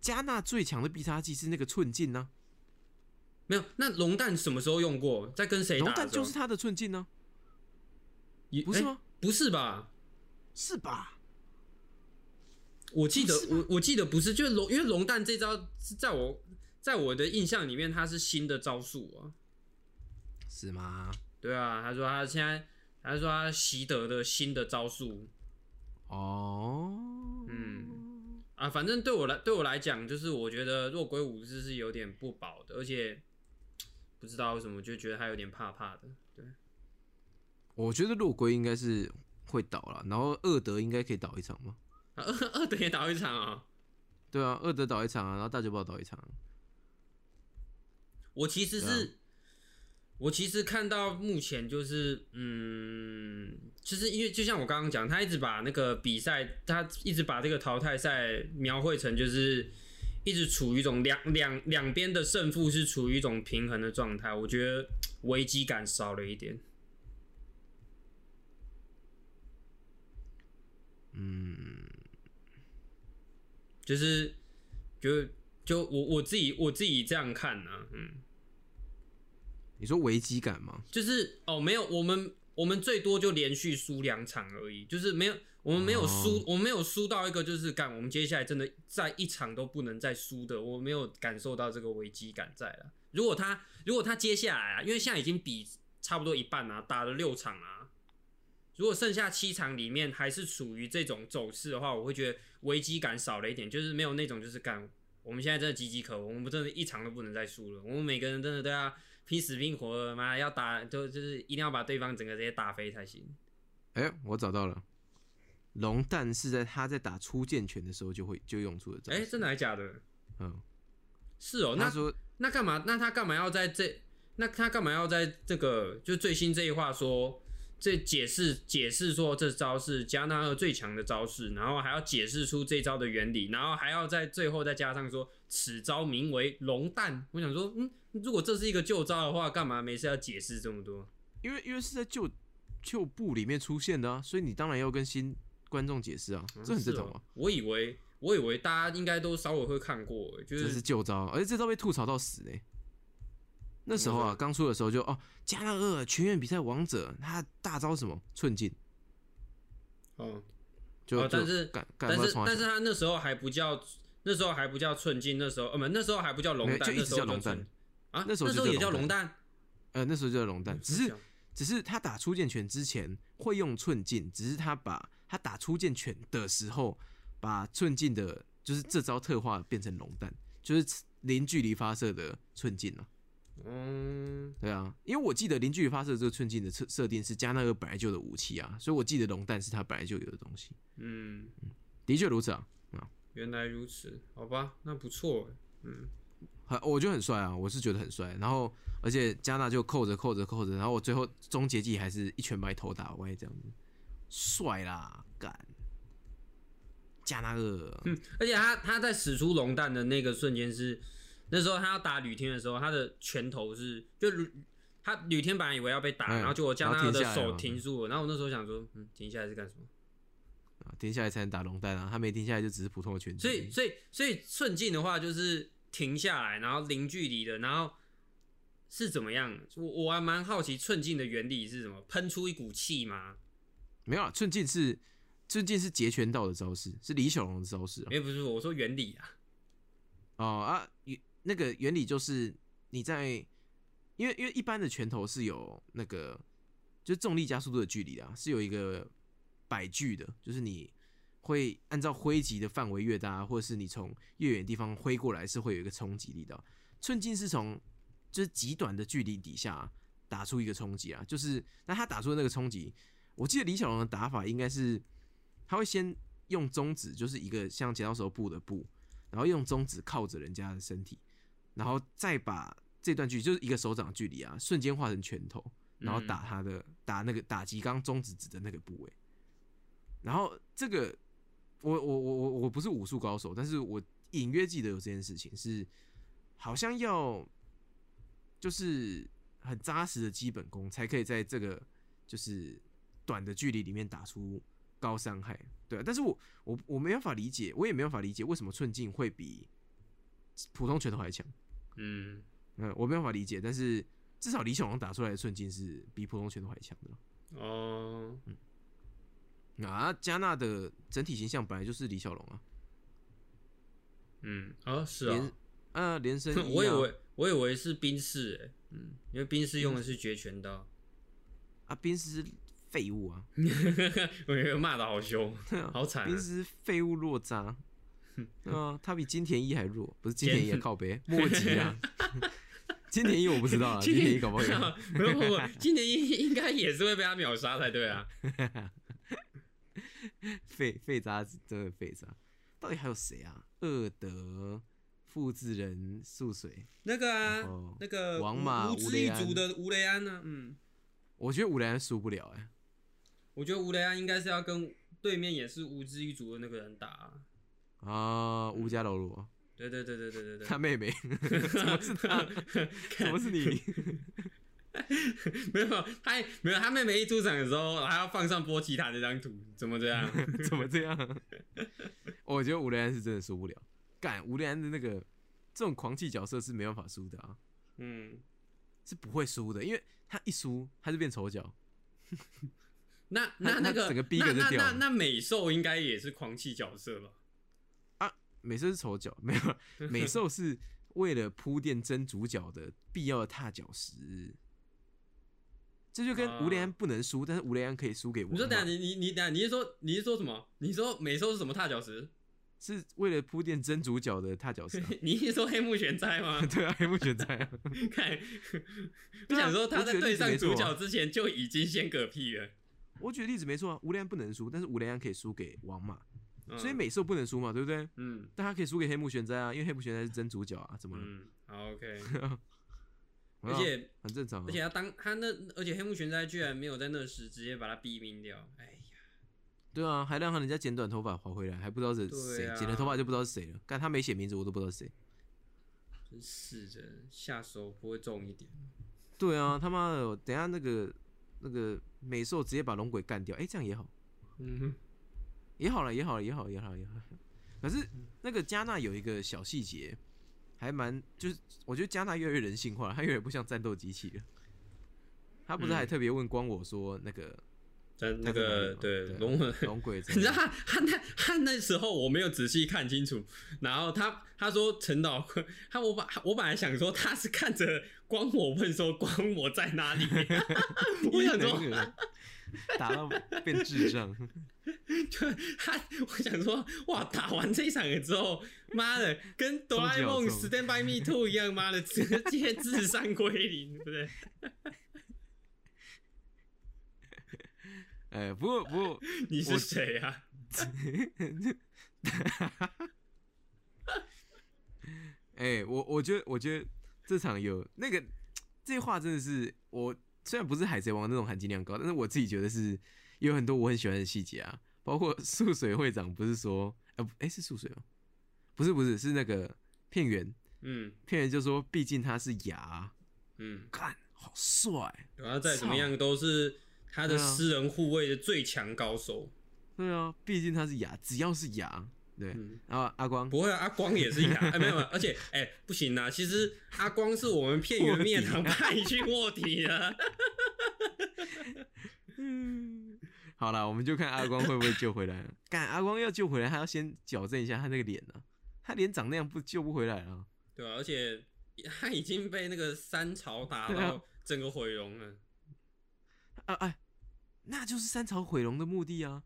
加纳最强的必杀技是那个寸劲呢、没有。那龙蛋什么时候用过？在跟谁打龙？蛋就是他的寸劲呢、也不是？吗？哎不是吧？是吧？我记得我我记得不是，就是龙，因为龙蛋这招是在我在我的印象里面，它是新的招数啊。是吗？对啊，他说他现在，他说他习得的新的招数哦，嗯啊，反正对我来对我来讲，就是我觉得若鬼武士是有点不保的，而且不知道为什么就觉得他有点怕怕的。对，我觉得落龟应该是会倒了，然后二德应该可以倒一场吗？啊，二二德也倒一场啊。对啊，二德倒一场啊，然后大酒保倒一场啊。我其实是，啊我其实看到目前就是，嗯，就是因为就像我刚刚讲，他一直把那个比赛，他一直把这个淘汰赛描绘成就是一直处于一种两两两边的胜负是处于一种平衡的状态，我觉得危机感少了一点。嗯，就是就就我我自己我自己这样看呢、嗯。你说危机感吗？就是哦，没有，我们我们最多就连续输两场而已，就是没有，我们没有输，哦我们没有输到一个就是干，我们接下来真的在一场都不能再输的，我没有感受到这个危机感在了。如果他如果他接下来啊，因为现在已经比差不多一半啊，打了六场啊，如果剩下七场里面还是处于这种走势的话，我会觉得危机感少了一点，就是没有那种就是干，我们现在真的岌岌可危，我们真的一场都不能再输了，我们每个人真的都要拼死拼活的，妈要打就就是一定要把对方整个直接打飞才行。哎、我找到了，龙蛋是在他在打初剑拳的时候就会就用出的招哎、式。真的还假的？嗯，是哦，那他说那干嘛？那他干嘛要在这？那他干嘛要在这个就最新这一话说？这解释解释说这招是加纳二最强的招式，然后还要解释出这招的原理，然后还要在最后再加上说此招名为龙蛋。我想说，嗯，如果这是一个旧招的话，干嘛没事要解释这么多？因为因为是在旧旧部里面出现的啊，所以你当然要跟新观众解释啊，这很正常啊哦。我以为我以为大家应该都稍微会看过，就这是是旧招，而且这招被吐槽到死哎、那时候啊，刚出的时候就哦，加纳二全员比赛王者，他大招什么？寸劲，哦，就、但是但是但是他那时候还不叫那时候还不叫寸劲，那时候呃不那时候还不叫龙蛋，就一直那时候叫龙蛋啊，那时候那时候也叫龙蛋，呃那时候就叫龙蛋，只是只是他打出剑拳之前会用寸劲，只是他把他打出剑拳的时候，把寸劲的，就是这招特化变成龙蛋，就是零距离发射的寸劲啊。嗯，对啊，因为我记得零距离发射这个寸劲的设设定是加那个本来就有的武器啊，所以我记得龙弹是它本来就有的东西。嗯，的确如此啊，原来如此，好吧，那不错，嗯，很我觉得很帅啊，我是觉得很帅。然后而且加纳就扣着扣着扣着，然后我最后终结技还是一拳把你头打歪这样子，帅啦，干！加纳二，嗯，而且他他在使出龙蛋的那个瞬间是，那时候他要打吕天的时候，他的拳头是就吕他吕天本来以为要被打，嗯然后结果加然纳的手停住了，然后我那时候想说，嗯，停下来是干什么？啊停下来才能打龙蛋啊，他没停下来就只是普通的拳击。所以所以所以顺境的话就是停下来，然后零距离的，然后是怎么样？我我还蛮好奇寸劲的原理是什么？喷出一股气吗？没有啊，寸劲是寸劲是截拳道的招式，是李小龙的招式啊。没不是我说原理啊，哦啊，原那个原理就是你在，因为因为一般的拳头是有那个就是重力加速度的距离、啊，是有一个摆距的，就是你会按照挥击的范围越大，或者是你从越远地方挥过来，是会有一个冲击力的。寸劲是从就是极短的距离底下打出一个冲击啊，就是那他打出的那个冲击，我记得李小龙的打法应该是他会先用中指，就是一个像剪刀手布的布，然后用中指靠着人家的身体，然后再把这段距离就是一个手掌的距离啊，瞬间化成拳头，然后打他的、打那个打击刚中指指的那个部位，然后这个我我我我我不是武术高手，但是我隐约记得有这件事情是好像要就是很扎实的基本功才可以在这个就是短的距离里面打出高伤害，对啊，但是我我我没办法理解，我也没办法理解为什么寸劲会比普通拳头还强。嗯，嗯，我没办法理解，但是至少李小龙打出来的寸劲是比普通拳头还强的。哦，啊，加纳的整体形象本来就是李小龙啊，嗯，啊，是 <laughs> 啊连，呃连身啊、我以为我以为是宾士，哎，嗯，因为宾士用的是绝拳刀，啊宾斯是废物啊，<laughs> 我觉得骂的好凶，<laughs> 好惨啊，宾斯废物落渣，对啊，<laughs> 他比金田一还弱，不是金田一的靠背，莫吉啊，<laughs> 金田一我不知道啊，金田一搞不好有。没有，不不，金田一应该也是会被他秒杀才对啊，<laughs> 废废渣子，真的废渣。到底还有谁啊？二德、复制人、素水，那个啊，那个王马无之一族的吴雷安呢，嗯，我觉得吴雷安输不了哎、我觉得吴雷安应该是要跟对面也是无之一族的那个人打啊，啊，吴家柔柔，对对对对对对对，他妹妹，<laughs> 怎么是他？<laughs> 怎么是你？<laughs> 没有，他没有，他妹妹一出场的时候还要放上波奇塔那张图，怎么这样？怎么这样？我觉得吴连安是真的输不了。干吴连安的那个这种狂气角色是没办法输的啊，嗯，是不会输的，因为他一输他就变丑角。那那那个整个逼那那格就掉了那那美兽应该也是狂气角色吧？美兽是丑角，没有 <laughs> 美兽是为了铺垫真主角的必要的踏脚石。这就跟吴连安不能输，但是吴连安可以输给我。你说等下你你你等一下你是说你是说什么？你说美兽是什么踏脚石？是为了铺垫真主角的踏脚石、啊。<laughs> 你是说黑木玄哉吗？<laughs> 对啊，黑木玄哉啊。看，我对啊想说他在对上主角之前就已经先嗝屁了，我举的例子没错啊，吴连安不能输，但是吴连安可以输给王马，嗯所以美兽不能输嘛，对不对？嗯但他可以输给黑木玄哉啊，因为黑木玄哉是真主角啊，怎么了？嗯好 OK，<laughs> 而且很正常啊而。且他当他那而且黑木玄哉居然没有在那时直接把他毙命掉，哎呀，对啊，还让人家剪短头发还回来，还不知道是谁，啊剪了头发就不知道是谁了。但他没写名字，我都不知道是谁。真是的，下手不会重一点。对啊，他妈的，等下那个那个美兽直接把龙鬼干掉，哎、这样也好，嗯哼，也好了，也好了，也好了，也好了，也好。可是那个加纳有一个小细节，还蛮就是我觉得加纳越来越人性化了，他越来越不像战斗机器了。他不是还嗯特别问光我说那个在那个对对龙魂 <laughs> 龙鬼怎你，知道他他那他那时候我没有仔细看清楚，然后他他说陈导，<laughs> 他我把我本来想说他是看着光我问说光我在哪里，<laughs> 我想说那个 <laughs> 打到变智障。<laughs> 就他我想说哇打完这一场了之后，妈的跟哆啦 A 梦 Stand by Me Two 一样，妈的直接智商归零，对不对？<laughs> 哎、不过不过你是谁啊？哎、我我觉得，我觉得这场有那个这话真的是我虽然不是海贼王那种含金量高，但是我自己觉得是有很多我很喜欢的细节啊，包括 <laughs> 素水会长不是说，呃，哎、是素水吗？不是不是是那个片源，嗯片源就说，毕竟他是牙，嗯，看好帅，然后再怎么样都是他的私人护卫的最强高手。对啊，毕竟他是牙，只要是牙，对，嗯。然后阿光。不会啊，阿光也是牙，<laughs> 哎、没有，没有而且哎、不行啊，其实阿光是我们片源灭堂派去卧底的，嗯，<laughs> 好了，我们就看阿光会不会救回来了。<laughs> 干，阿光要救回来，他要先矫正一下他那个脸啊，他脸长那样不救不回来了。对啊，而且他已经被那个三朝打到整个毁容了。啊哎，那就是三朝毁容的目的啊，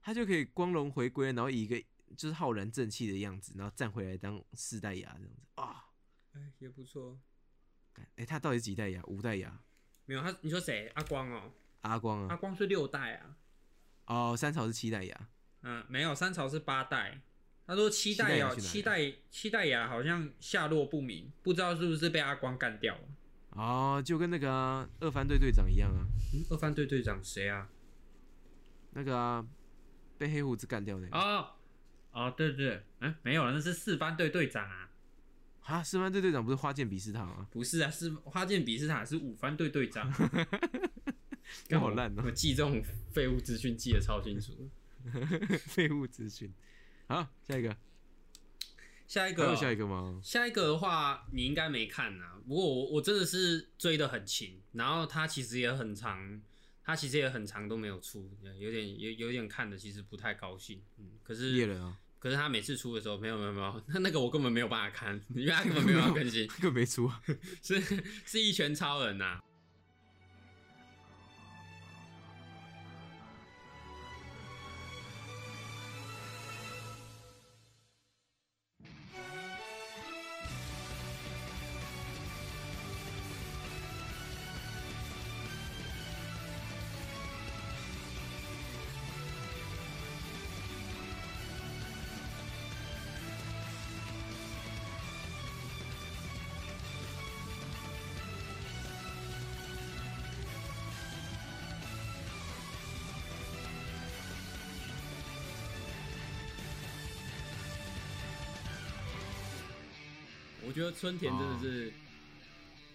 他就可以光荣回归，然后以一个就是浩然正气的样子，然后站回来当四代牙这样子啊。哎，也不错。哎、他到底几代牙？五代牙？没有他，你说谁？阿光哦，阿光啊？阿光是六代啊。哦，三朝是七代牙。嗯，没有，三朝是八代。他说七代啊，七代牙七代七代牙好像下落不明，不知道是不是被阿光干掉了。哦，就跟那个啊、二番队队长一样啊，嗯，二番队队长谁啊？那个啊，被黑胡子干掉的。哦哦，对对，嗯，没有了，那是四番队队长啊。啊，四番队队长不是花剑比斯塔吗？不是啊，是花剑比斯塔是五番队队长。<laughs> 刚好烂哦我记这种废物资讯记得超清楚。<laughs> 废物资讯。好，下一个，下一个哦，还有下一个吗？下一个的话，你应该没看呐、不过我我真的是追的很勤，然后它其实也很长，它其实也很长都没有出，有点有有点看的其实不太高兴。嗯，可是猎人啊，可是他每次出的时候，没有没有没有，<laughs> 那那个我根本没有办法看，因为他根本没有要更新，<laughs> 那个没出啊。是是一拳超人呐、我春田真的是、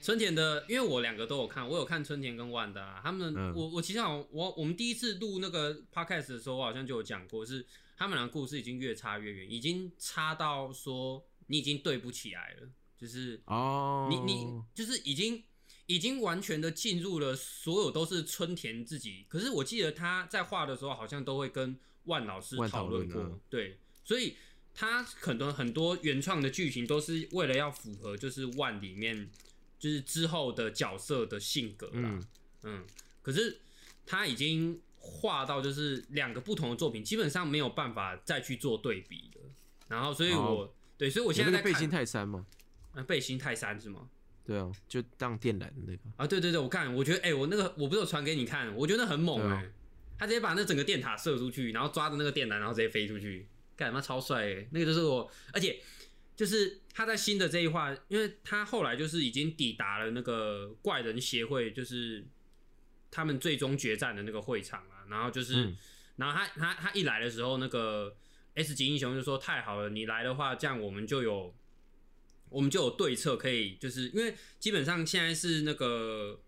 春田的，因为我两个都有看，我有看春田跟万达，他们、嗯。我我其实好像我我们第一次录那个 podcast 的时候，我好像就有讲过，是他们俩的故事已经越差越远，已经差到说你已经对不起来了，就是哦，你你就是已经已经完全的进入了所有都是春田自己，可是我记得他在画的时候好像都会跟万老师讨论过，啊。对，所以他可能很多原创的剧情都是为了要符合就是万里面就是之后的角色的性格啦，嗯。嗯，可是他已经画到就是两个不同的作品，基本上没有办法再去做对比了。然后，所以我、哦。对，所以我现在在背心泰山嘛，啊背心泰山是吗？对啊，就当电缆的那个。啊，对对对，我看，我觉得，哎、我那个我不是有传给你看，我觉得很猛啊。他直接把那整个电塔射出去，然后抓着那个电缆，然后直接飞出去，干嘛超帅哎！那个就是我，而且就是他在新的这一话，因为他后来就是已经抵达了那个怪人协会，就是他们最终决战的那个会场啊，然后就是，嗯然后他他他一来的时候，那个 S 级英雄就说太好了，你来的话，这样我们就有。我们就有对策，可以就是因为基本上现在是那个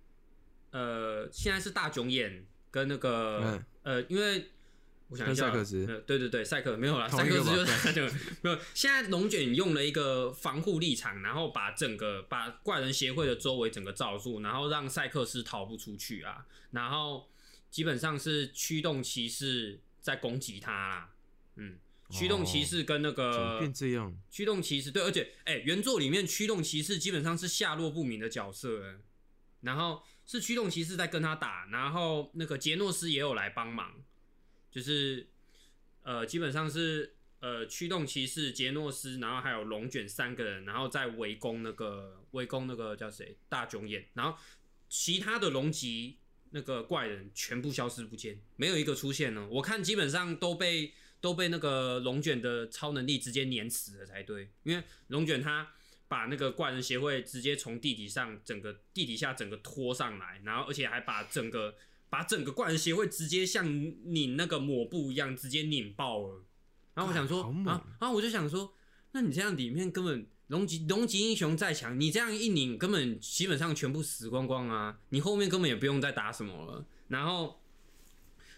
呃，现在是大囧眼跟那个、嗯呃，因为我想一下，赛克斯呃，对对对，赛克没有啦，同一个赛克斯就是 <laughs> 没有。现在龙卷用了一个防护立场，然后把整个把怪人协会的周围整个罩住，然后让赛克斯逃不出去啊，然后基本上是驱动骑士在攻击他啦，嗯，驱动骑士跟那怎么个变这样？驱动骑士对，而且哎、原作里面驱动骑士基本上是下落不明的角色，哎，然后是驱动骑士在跟他打，然后那个杰诺斯也有来帮忙，就是呃，基本上是呃驱动骑士、杰诺斯，然后还有龙卷三个人，然后在围攻那个围攻那个叫谁？大囧眼，然后其他的龙级那个怪人全部消失不见，没有一个出现呢。我看基本上都被都被那个龙卷的超能力直接碾死了才对，因为龙卷他把那个怪人协会直接从地底上整个地底下整个拖上来，然后而且还把整个把整个怪人协会直接像拧那个抹布一样直接拧爆了。然后我想说啊，然后我就想说，那你这样里面根本龙级龙级英雄再强，你这样一拧，根本基本上全部死光光啊！你后面根本也不用再打什么了。然后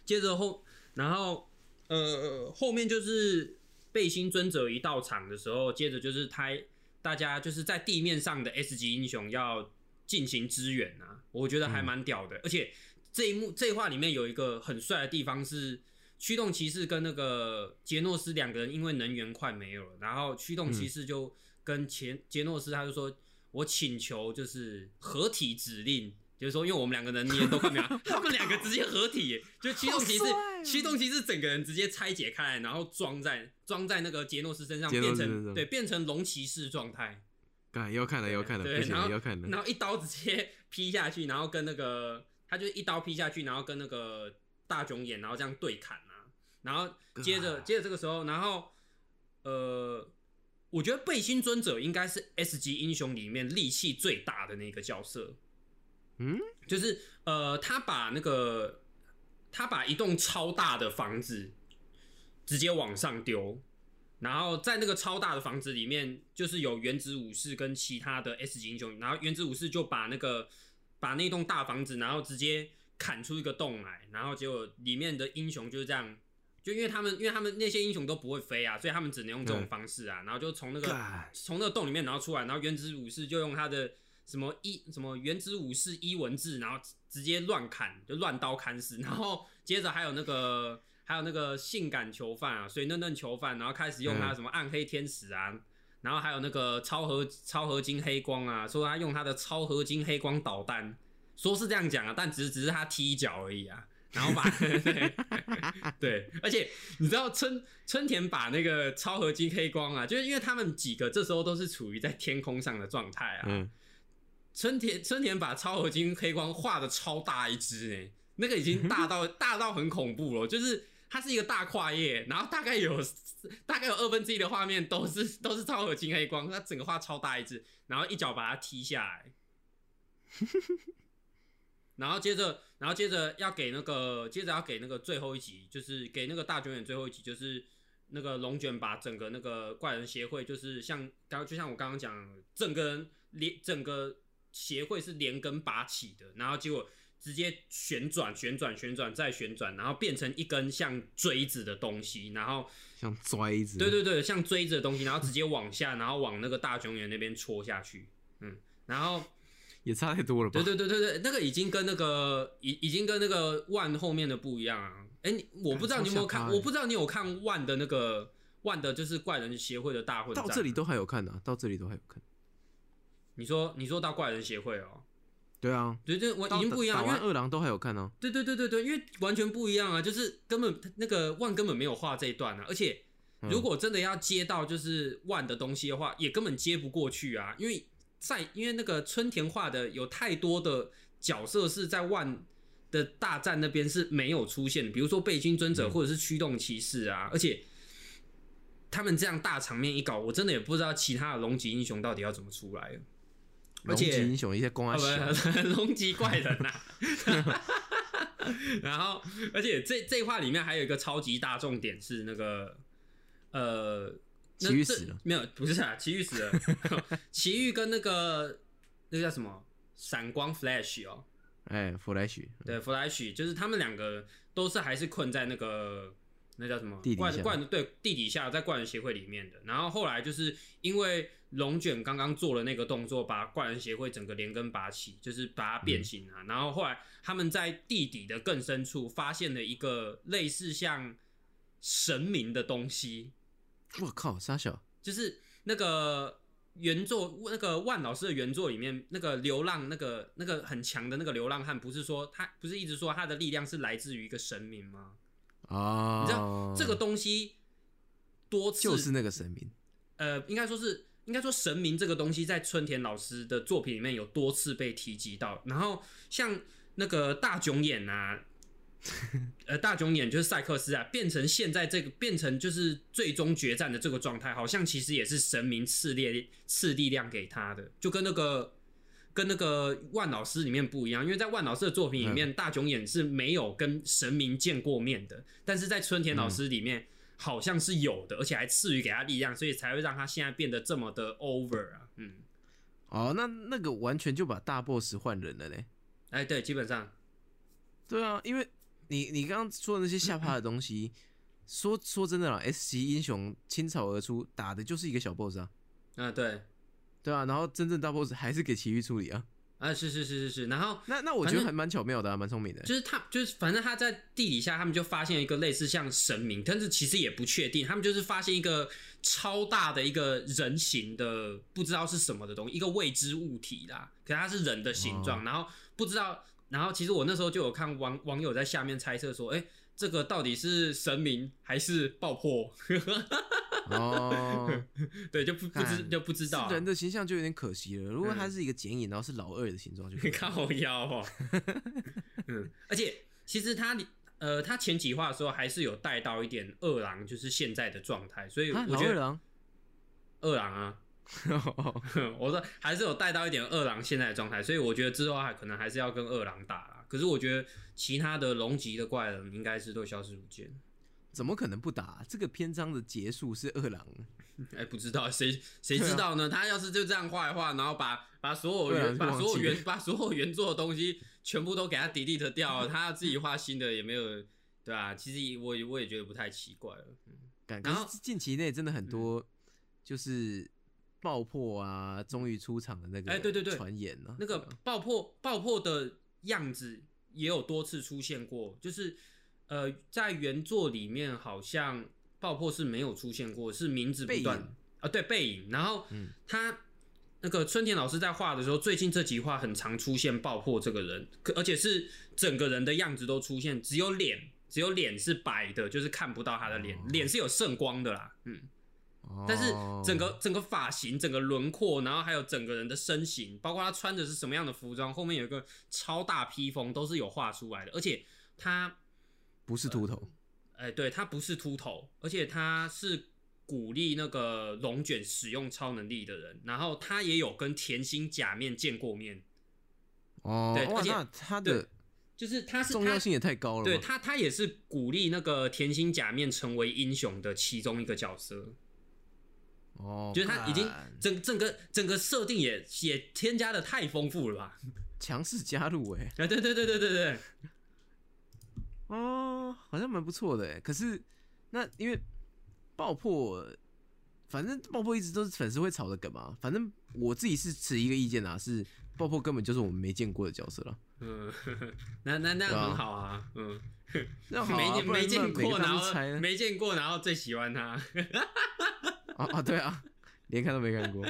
接着后，然后呃后面就是背心尊者一到场的时候，接着就是他大家就是在地面上的 S 级英雄要进行支援啊，我觉得还蛮屌的。而且这一幕这一话里面有一个很帅的地方是。驱动骑士跟那个杰诺斯两个人因为能源快没有了，然后驱动骑士就跟杰杰诺斯他就说：“我请求就是合体指令，就是说因为我们两个人能源都快没有了，他们两个直接合体，就驱动骑士驱动骑士整个人直接拆解开来，然后装在装在那个杰诺斯身上，变成对变成龙骑士状态，干要看了要看了，不行对然后要看了。然后一刀直接 <laughs> 劈下去，然后跟那个他就一刀劈下去，然后跟那个大囧眼，然后这样对砍啊，然后接着接着这个时候，然后呃，我觉得背心尊者应该是 S 级英雄里面力气最大的那个角色，嗯，就是呃，他把那个他把一栋超大的房子直接往上丢，然后在那个超大的房子里面，就是有原子武士跟其他的 S 级英雄，然后原子武士就把那个把那栋大房子，然后直接砍出一个洞来，然后结果里面的英雄就是这样。就因为他们，因为他们那些英雄都不会飞啊，所以他们只能用这种嗯方式啊，然后就从那个从那个洞里面然后出来，然后原子武士就用他的什么一什么原子武士一文字，然后直接乱砍，就乱刀砍死，然后接着还有那个还有那个性感囚犯啊，水嫩嫩囚犯，然后开始用他嗯什么暗黑天使啊，然后还有那个超合超合金黑光啊，说他用他的超合金黑光导弹，说是这样讲啊，但只是只是他踢脚而已啊。<laughs> 然后把 <laughs> 对对，而且你知道春春田把那个超合金黑光啊，就是因为他们几个这时候都是处于在天空上的状态啊。嗯，春田春田把超合金黑光画的超大一只哎，那个已经大到大到很恐怖了，就是它是一个大跨页，然后大概有大概有二分之一的画面都是 <laughs> 都是超合金黑光，它整个画超大一只，然后一脚把它踢下来。<laughs> 然后接着，然后接着要给那个，接着要给那个最后一集，就是给那个大卷卷最后一集，就是那个龙卷把整个那个怪人协会，就是像刚就像我刚刚讲，整个人连整个协会是连根拔起的，然后结果直接旋转、旋转、旋转再旋转，然后变成一根像锥子的东西，然后像锥子。对对对，像锥子的东西，然后直接往下，然后往那个大熊眼那边戳下去，嗯，然后。也差太多了吧？对对对对对，那个已经跟那个已已经跟那个万后面的不一样啊。哎、你我不知道你有没有看，我不知道你有看万的那个万的，就是怪人协会的大混战。到这里都还有看的、啊，到这里都还有看。你说你说到怪人协会哦，对啊，对对，我已经不一样了，因为打完二郎都还有看哦、对对对对对，因为完全不一样啊，就是根本那个万根本没有画这一段啊，而且嗯。如果真的要接到就是万的东西的话，也根本接不过去啊，因为在因为那个春田画的有太多的角色是在万的大战那边是没有出现的，比如说背心尊者嗯。或者是驱动骑士啊，而且他们这样大场面一搞，我真的也不知道其他的龙级英雄到底要怎么出来了。而龙级且英雄一些光啊啊小，不，<laughs> 龙级怪人呐、<laughs> 然后，而且这这一话里面还有一个超级大重点是那个呃，奇遇死了。没有？不是啊，奇遇死了。<laughs> 奇遇跟那个那个叫什么？闪光 Flash 哦，哎，，Flash，对，Flash 就是他们两个都是还是困在那个那叫什么？地底下。怪怪人对地底下在怪人协会里面的。然后后来就是因为龙卷刚刚做了那个动作，把怪人协会整个连根拔起，就是把它变形啊。然后后来他们在地底的更深处发现了一个类似像神明的东西，我靠，傻小，就是那个原作那个万老师的原作里面那个流浪那个那个很强的那个流浪汉，不是说他不是一直说他的力量是来自于一个神明吗？哦，你知道这个东西多次就是那个神明，呃，应该说是应该说神明这个东西在春田老师的作品里面有多次被提及到，然后像那个大囧眼啊。<laughs> 呃，大囧眼就是赛克斯啊，变成现在这个变成就是最终决战的这个状态，好像其实也是神明赐力赐力量给他的，就跟那个跟那个万老师里面不一样，因为在万老师的作品里面，大囧眼是没有跟神明见过面的，但是在春田老师里面、好像是有的，而且还赐予给他力量，所以才会让他现在变得这么的 over 啊，嗯，哦，那那个完全就把大 boss 换人了嘞。哎，对，基本上，对啊，因为你你刚刚说的那些下趴的东西，<laughs> 说说真的啦，S 级英雄倾巢而出，打的就是一个小 boss 啊，啊、对，对啊，然后真正大 boss 还是给奇遇处理啊。啊，是是是是是，然后那那我觉得还蛮巧妙的、啊，蛮聪明的。就是他，就是反正他在地底下，他们就发现一个类似像神明，但是其实也不确定，他们就是发现一个超大的一个人形的不知道是什么的东西，一个未知物体啦，可它是人的形状，然后不知道，然后其实我那时候就有看网网友在下面猜测说，哎、这个到底是神明还是爆破？<laughs> 哦，<laughs> 对，就不不知就不知道啊、人的形象就有点可惜了。如果他嗯是一个剪影，然后是老二的形状，就可以了 <laughs> 靠腰哦。<laughs> 嗯，而且其实他呃，他前几话的时候还是有带到一点二郎就是现在的状态，所以啊，我觉得老二郎，二郎啊，我说还是有带到一点二郎现在的状态，所以我觉得之后还可能还是要跟二郎打啦。可是我觉得其他的龙级的怪人应该是都消失不见。怎么可能不打？这个篇章的结束是二郎，<laughs> 哎、不知道谁谁知道呢？他要是就这样画一画，然后把把所有原把所有原把所有原作的东西全部都给他 delete 掉了，<laughs> 他要自己画新的也没有，对啊，其实我也我也觉得不太奇怪了。感然后近期内真的很多，就是爆破啊，终于出场的那个，哎对对对传言呢，那个爆破爆破的样子也有多次出现过，就是呃，在原作里面好像爆破是没有出现过，是名字不断啊，对背影。然后嗯他那个春田老师在画的时候，最近这几画很常出现爆破这个人，可而且是整个人的样子都出现，只有脸。只有脸是白的，就是看不到他的脸，哦脸是有圣光的啦，嗯，但是哦整个整个发型、整个轮廓，然后还有整个人的身形，包括他穿的是什么样的服装，后面有一个超大披风，都是有画出来的。而且他，不是秃头，哎、对他不是秃头，而且他是鼓励那个龙卷使用超能力的人。然后他也有跟甜心假面见过面，哦，对而且他的就是他是他重要性也太高了吧，对他，他也是鼓励那个甜心假面成为英雄的其中一个角色。哦，就是他已经干整整个整个设定也也添加的太丰富了吧？强势加入哎，啊，对对对对对对，哦，好像蛮不错的哎。可是那因为爆破，反正爆破一直都是粉丝会吵的梗嘛。反正我自己是持一个意见啊，是爆破根本就是我们没见过的角色了。嗯，<laughs> 那那那很好啊，嗯，那好啊 <laughs> 没见没见过，然后没见过，然后最喜欢他，啊 <laughs> 啊，对啊，连看都没看过。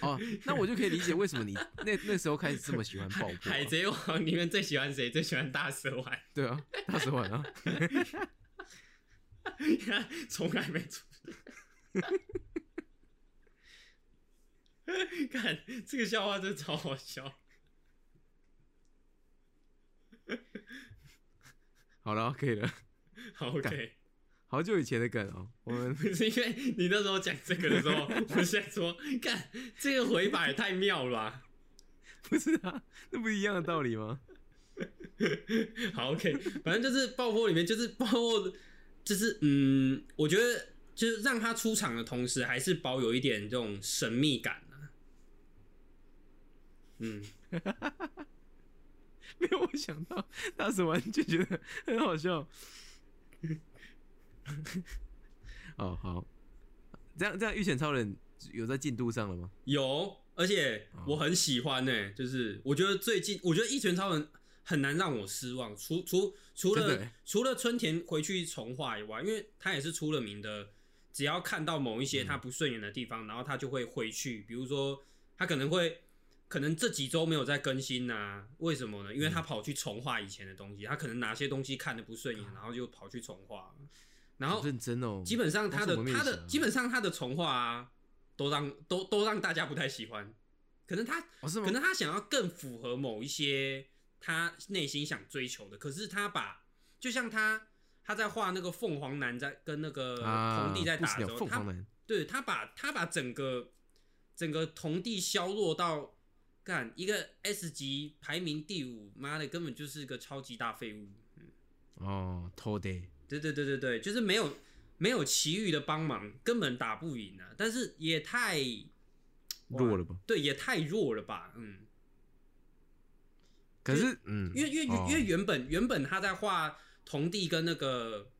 哦，那我就可以理解为什么你那那时候开始这么喜欢爆破、海啊。贼王里面最喜欢谁？最喜欢大蛇丸，对啊，大蛇丸啊，<laughs> 从来没出。<laughs> 看这个笑话真的超好笑。好了，可以了。好 OK，好久以前的梗哦，我们不是因为你那时候讲这个的时候，我现在说，看这个回法也太妙了吧。不是啊，那不是一样的道理吗？<laughs> 好，OK，反正就是爆破里面就是爆破，就是嗯，我觉得就是让他出场的同时，还是保有一点这种神秘感啊。嗯，<laughs> 没有，我想到当时完全觉得很好笑。<laughs> 哦，好，这样这样，御前超人有在进度上了吗？有，而且我很喜欢呢、就是我觉得最近，我觉得一拳超人很难让我失望，除除除了欸除了春田回去重画以外，因为他也是出了名的，只要看到某一些他不顺眼的地方，然后他就会回去，比如说他可能会。可能这几周没有在更新呐、为什么呢？因为他跑去重画以前的东西，他可能哪些东西看的不顺眼，然后就跑去重画。然后认真哦，基本上他的他的基本上他的重画啊，都让都都让大家不太喜欢。可能他哦可能他想要更符合某一些他内心想追求的，可是他把就像他他在画那个凤凰男在跟那个啊，童帝在打的时候，他凤凰男，对他把他把整个整个童帝削弱到干一个 S 级排名第五，妈的根本就是个超级大废物。哦，偷的，对对对对对，就是没有没有奇遇的帮忙，根本打不赢啊！但是也太弱了吧？对，也太弱了吧？嗯，可是，嗯，因为因为、哦因为原本原本他在画童帝跟那个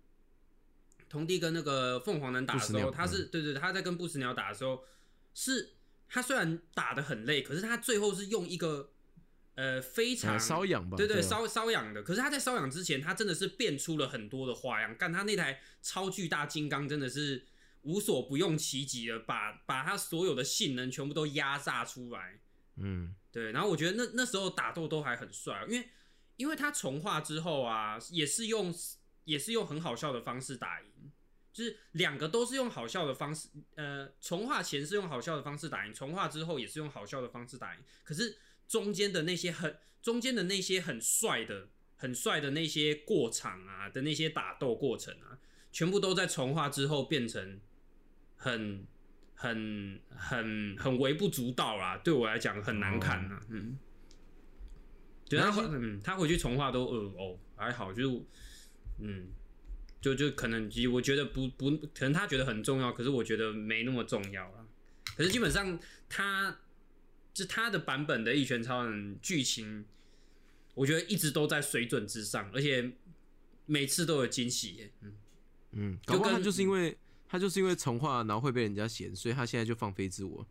童帝跟那个凤凰男打的时候，他是、对对，他在跟不死鸟打的时候，是他虽然打的很累，可是他最后是用一个呃非常呃瘙痒吧？对对，啊瘙瘙痒的。可是他在瘙痒之前，他真的是变出了很多的花样。干他那台超巨大金刚真的是无所不用其极的，把把他所有的性能全部都压榨出来。嗯，对，然后我觉得那那时候打斗都还很帅，因为因为他重画之后啊，也是用也是用很好笑的方式打赢。就是两个都是用好笑的方式，呃，重画前是用好笑的方式打赢，重画之后也是用好笑的方式打赢。可是中间的那些很中间的那些很帅的、很帅的那些过场啊的那些打斗过程啊，全部都在重画之后变成很很很很微不足道啦。对我来讲很难看啊，嗯。对他回嗯，他回去重画都呃哦还好，就是嗯。就就可能，我觉得不不，可能他觉得很重要，可是我觉得没那么重要了。可是基本上，他就他的版本的《一拳超人》剧情，我觉得一直都在水准之上，而且每次都有惊喜。嗯嗯，搞不好他就是因为他就是因为重画，然后会被人家嫌，所以他现在就放飞自我，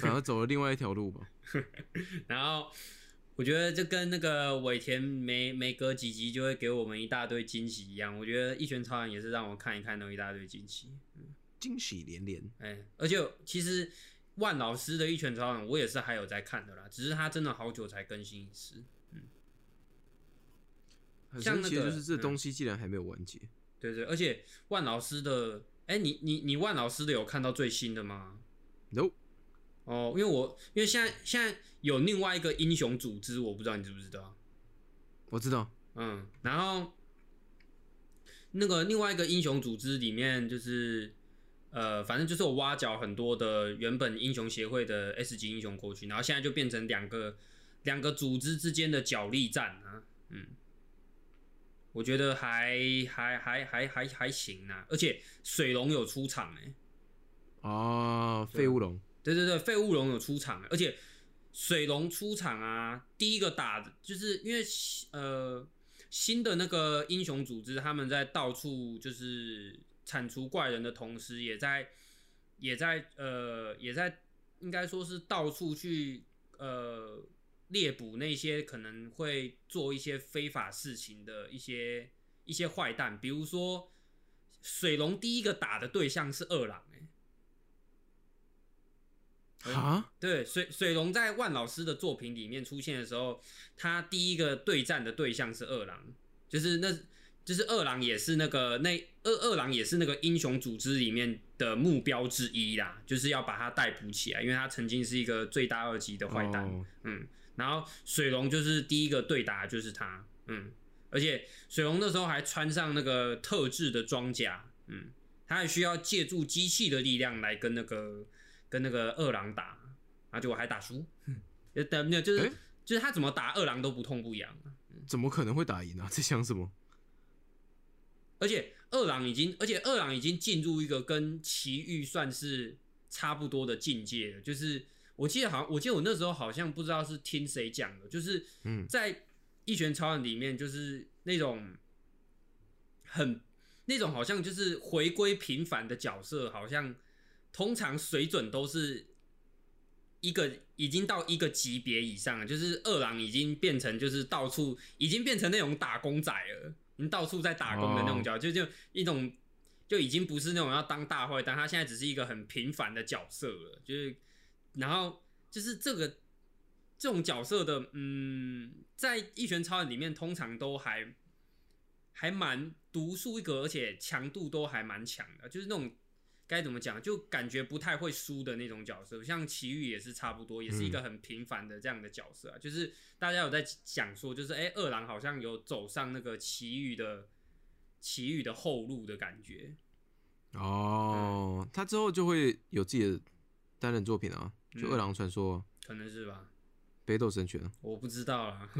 反而走了另外一条路吧。<laughs> 然后。我觉得就跟那个尾田每每隔几集就会给我们一大堆惊喜一样，我觉得《一拳超人》也是让我看一看那一大堆惊喜，惊喜连连。哎，而且其实万老师的《一拳超人》我也是还有在看的啦，只是他真的好久才更新一次。嗯，很神奇就是这东西竟然还没有完结。对对，而且万老师的，哎，你你你万老师的有看到最新的吗？No。哦，因为我因为现在现在。有另外一个英雄组织，我不知道你知不知道？我知道，嗯，然后那个另外一个英雄组织里面，就是呃，反正就是我挖角很多的原本英雄协会的 S 级英雄过去，然后现在就变成两个两个组织之间的角力战啊，嗯，我觉得还还还还还还行啊，而且水龙有出场哎，哦，废物龙，对对对，废物龙有出场，而且。水龙出场啊！第一个打的就是因为呃新的那个英雄组织，他们在到处就是铲除怪人的同时，也在也在呃也在应该说是到处去呃猎捕那些可能会做一些非法事情的一些一些坏蛋，比如说水龙第一个打的对象是二郎。啊，对，水水龙在万老师的作品里面出现的时候，他第一个对战的对象是二郎，就是那，就是二郎也是那个那二二郎也是那个英雄组织里面的目标之一啦，就是要把他逮捕起来，因为他曾经是一个最大二级的坏蛋，嗯，然后水龙就是第一个对打就是他，嗯，而且水龙那时候还穿上那个特制的装甲，嗯，他还需要借助机器的力量来跟那个。跟那个二郎打，然后结果还打输，呃，没有，就是就是他怎么打二郎都不痛不痒怎么可能会打赢啊？在想什么？而且二郎已经，而且二郎已经进入一个跟奇遇算是差不多的境界了。就是我记得好像，我记得我那时候好像不知道是听谁讲的，就是嗯在一拳超人里面，就是那种很那种好像就是回归平凡的角色，好像。通常水准都是一个已经到一个级别以上，就是二郎已经变成就是到处已经变成那种打工仔了，你到处在打工的那种角，就就一种就已经不是那种要当大坏蛋，他现在只是一个很平凡的角色了。就是然后就是这个这种角色的，嗯，在一拳超人里面通常都还还蛮独树一格，而且强度都还蛮强的，就是那种。该怎么讲？就感觉不太会输的那种角色，像奇遇也是差不多，也是一个很平凡的这样的角色啊。就是大家有在讲说，就是哎，二郎好像有走上那个奇遇的奇遇的后路的感觉。哦，他之后就会有自己的单人作品啊，就二郎传说，可能是吧？北斗神拳，我不知道啊。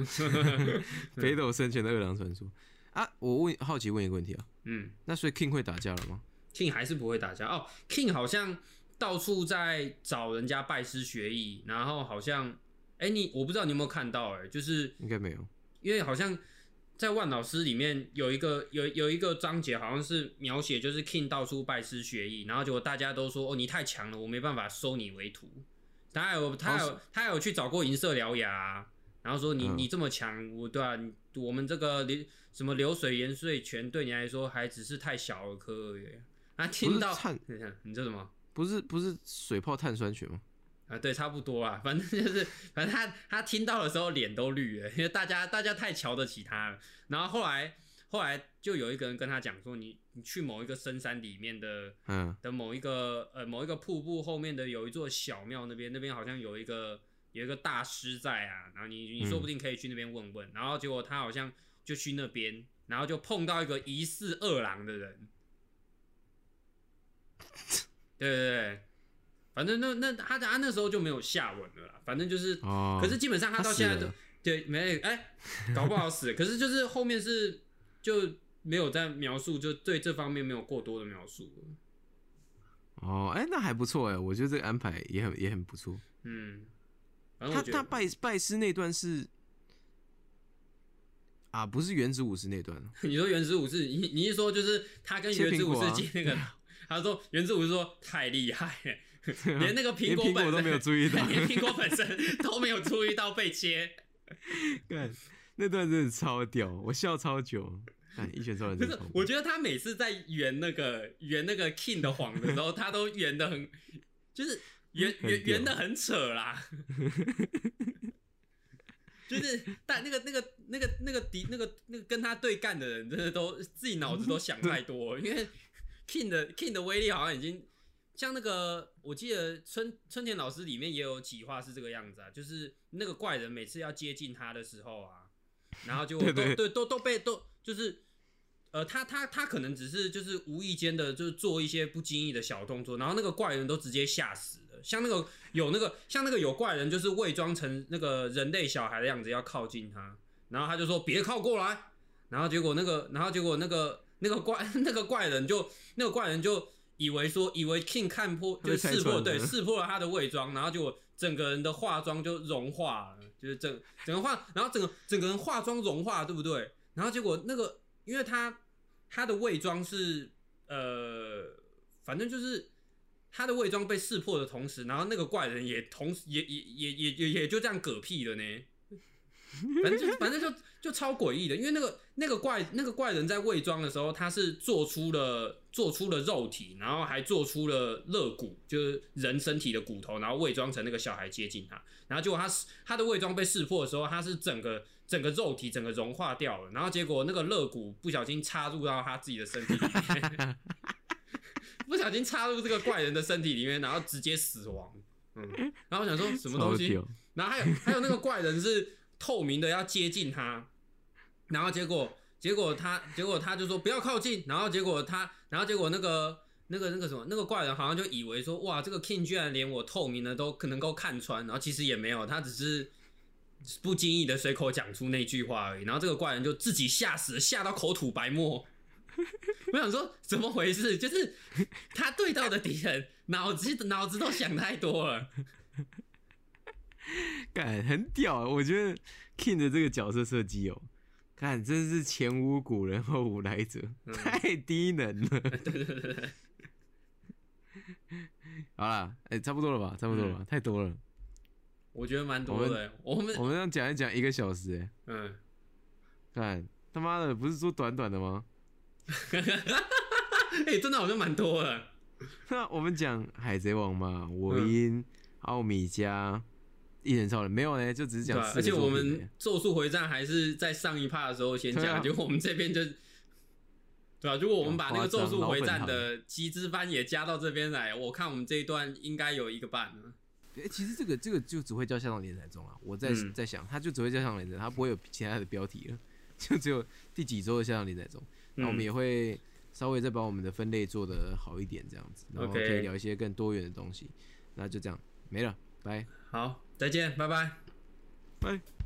<laughs> 北斗神拳的二郎传说啊，我问好奇问一个问题啊，嗯，那所以 King 会打架了吗？King 还是不会打架哦，King 好像到处在找人家拜师学艺，然后好像，哎，你我不知道你有没有看到，哎，就是应该没有，因为好像在万老师里面有一个有有一个章节，好像是描写就是 King 到处拜师学艺，然后结果大家都说哦你太强了，我没办法收你为徒。他有他有他有去找过银色獠牙，然后说你你这么强，我对啊，我们这个流什么流水盐税权对你来说还只是太小儿科而已。他听到，你这什么？不是不是水泡碳酸泉吗？啊，对，差不多啊，<laughs> 反正就是，反正他他听到的时候脸都绿了，因为大家大家太瞧得起他了。然后后来后来就有一个人跟他讲说，你你去某一个深山里面的嗯的某一个呃某一个瀑布后面的有一座小庙，那边那边好像有一个有一个大师在啊，然后你你说不定可以去那边问问，然后结果他好像就去那边，然后就碰到一个疑似二郎的人，<laughs> 对对对，反正那那他他那时候就没有下文了啦，反正就是，哦，可是基本上他到现在都了。对没哎、搞不好死了，可是就是后面是就没有在描述，就对这方面没有过多的描述了。哦，哎、那还不错哎，我觉得这个安排也很也很不错。嗯，反正他我觉得他拜拜师那段是啊，不是原子武士那段，<laughs> 你说原子武士，你你是说就是他跟切原子武士接那个？他说原子武士说太厉害了，连那个苹果本身苹果都没有注意到连苹果本身都没有注意到被切。<laughs> 干那段真的超屌，我笑超久。看一拳超人就是我觉得他每次在圆那个圆那个 king 的谎的时候，他都圆的很，就是圆圆圆的很扯啦。就是但那个那个那个那个敌那个那个跟他对干的人，真的都自己脑子都想太多，因为 king 的 king 的威力好像已经像那个，我记得春春田老师里面也有几话是这个样子啊，就是那个怪人每次要接近他的时候啊，然后就 <laughs> 都对对对都都被都就是。呃，他他他可能只是就是无意间的，就是做一些不经意的小动作，然后那个怪人都直接吓死了。像那个有那个像那个有怪人，就是伪装成那个人类小孩的样子要靠近他，然后他就说别靠过来，然后结果那个然后结果那个那个怪 <laughs> 那个怪人就那个怪人就以为说以为 King 看破就识破对识破了他的伪装，然后就整个人的化妆就融化了，就是整整个化，然后整个整个人化妆融化，对不对？然后结果那个，因为他他的伪装是呃，反正就是他的伪装被识破的同时，然后那个怪人也同时也也也也也也就这样嗝屁了呢。<laughs> 反正就反正就就超诡异的，因为那个那个怪那个怪人在伪装的时候，他是做出了做出了肉体，然后还做出了肋骨，就是人身体的骨头，然后伪装成那个小孩接近他，然后结果他他的伪装被识破的时候，他是整个整个肉体整个融化掉了，然后结果那个肋骨不小心插入到他自己的身体里面，<laughs> 不小心插入这个怪人的身体里面，然后直接死亡。嗯，然后我想说什么东西？然后还有还有那个怪人是透明的要接近他，然后结果结果他结果他就说不要靠近，然后结果他然后结果那个那个那个什么那个怪人好像就以为说哇这个 king 居然连我透明的都可能够看穿，然后其实也没有，他只是不经意的随口讲出那句话而已，然后这个怪人就自己吓死，吓到口吐白沫。<laughs> 我想说怎么回事？就是他对到的敌人脑子脑子都想太多了。<laughs> 干很屌啊，我觉得 King 的这个角色设计哦，看真是前无古人后无来者，嗯 <laughs> 太低能了。对对对对，好了，哎、差不多了吧？差不多了吧？太多了，我觉得蛮多的。我们我们这样讲一讲一个小时、哎，嗯，看他妈的，不是说短短的吗？<laughs> 哎、真的好像蛮多的。那我们讲海贼王嘛，嗯我音、奥米加、一人超人没有呢，就只是？讲而且我们《咒术回战》还是在上一趴的时候先讲，结果我们这边就，对啊、如果我们把那个《咒术回战》的集资班也加到这边来，我看我们这一段应该有一个半了。哎、其实这个这个就只会叫向导连载中啊。我在、嗯在想，它就只会叫向导连载，它不会有其他的标题了，<laughs> 就只有第几周的向导连载中。那我们嗯也会稍微再把我们的分类做得好一点，这样子，然后可以聊一些更多元的东西。那就这样，没了，拜好，再见，拜拜。拜。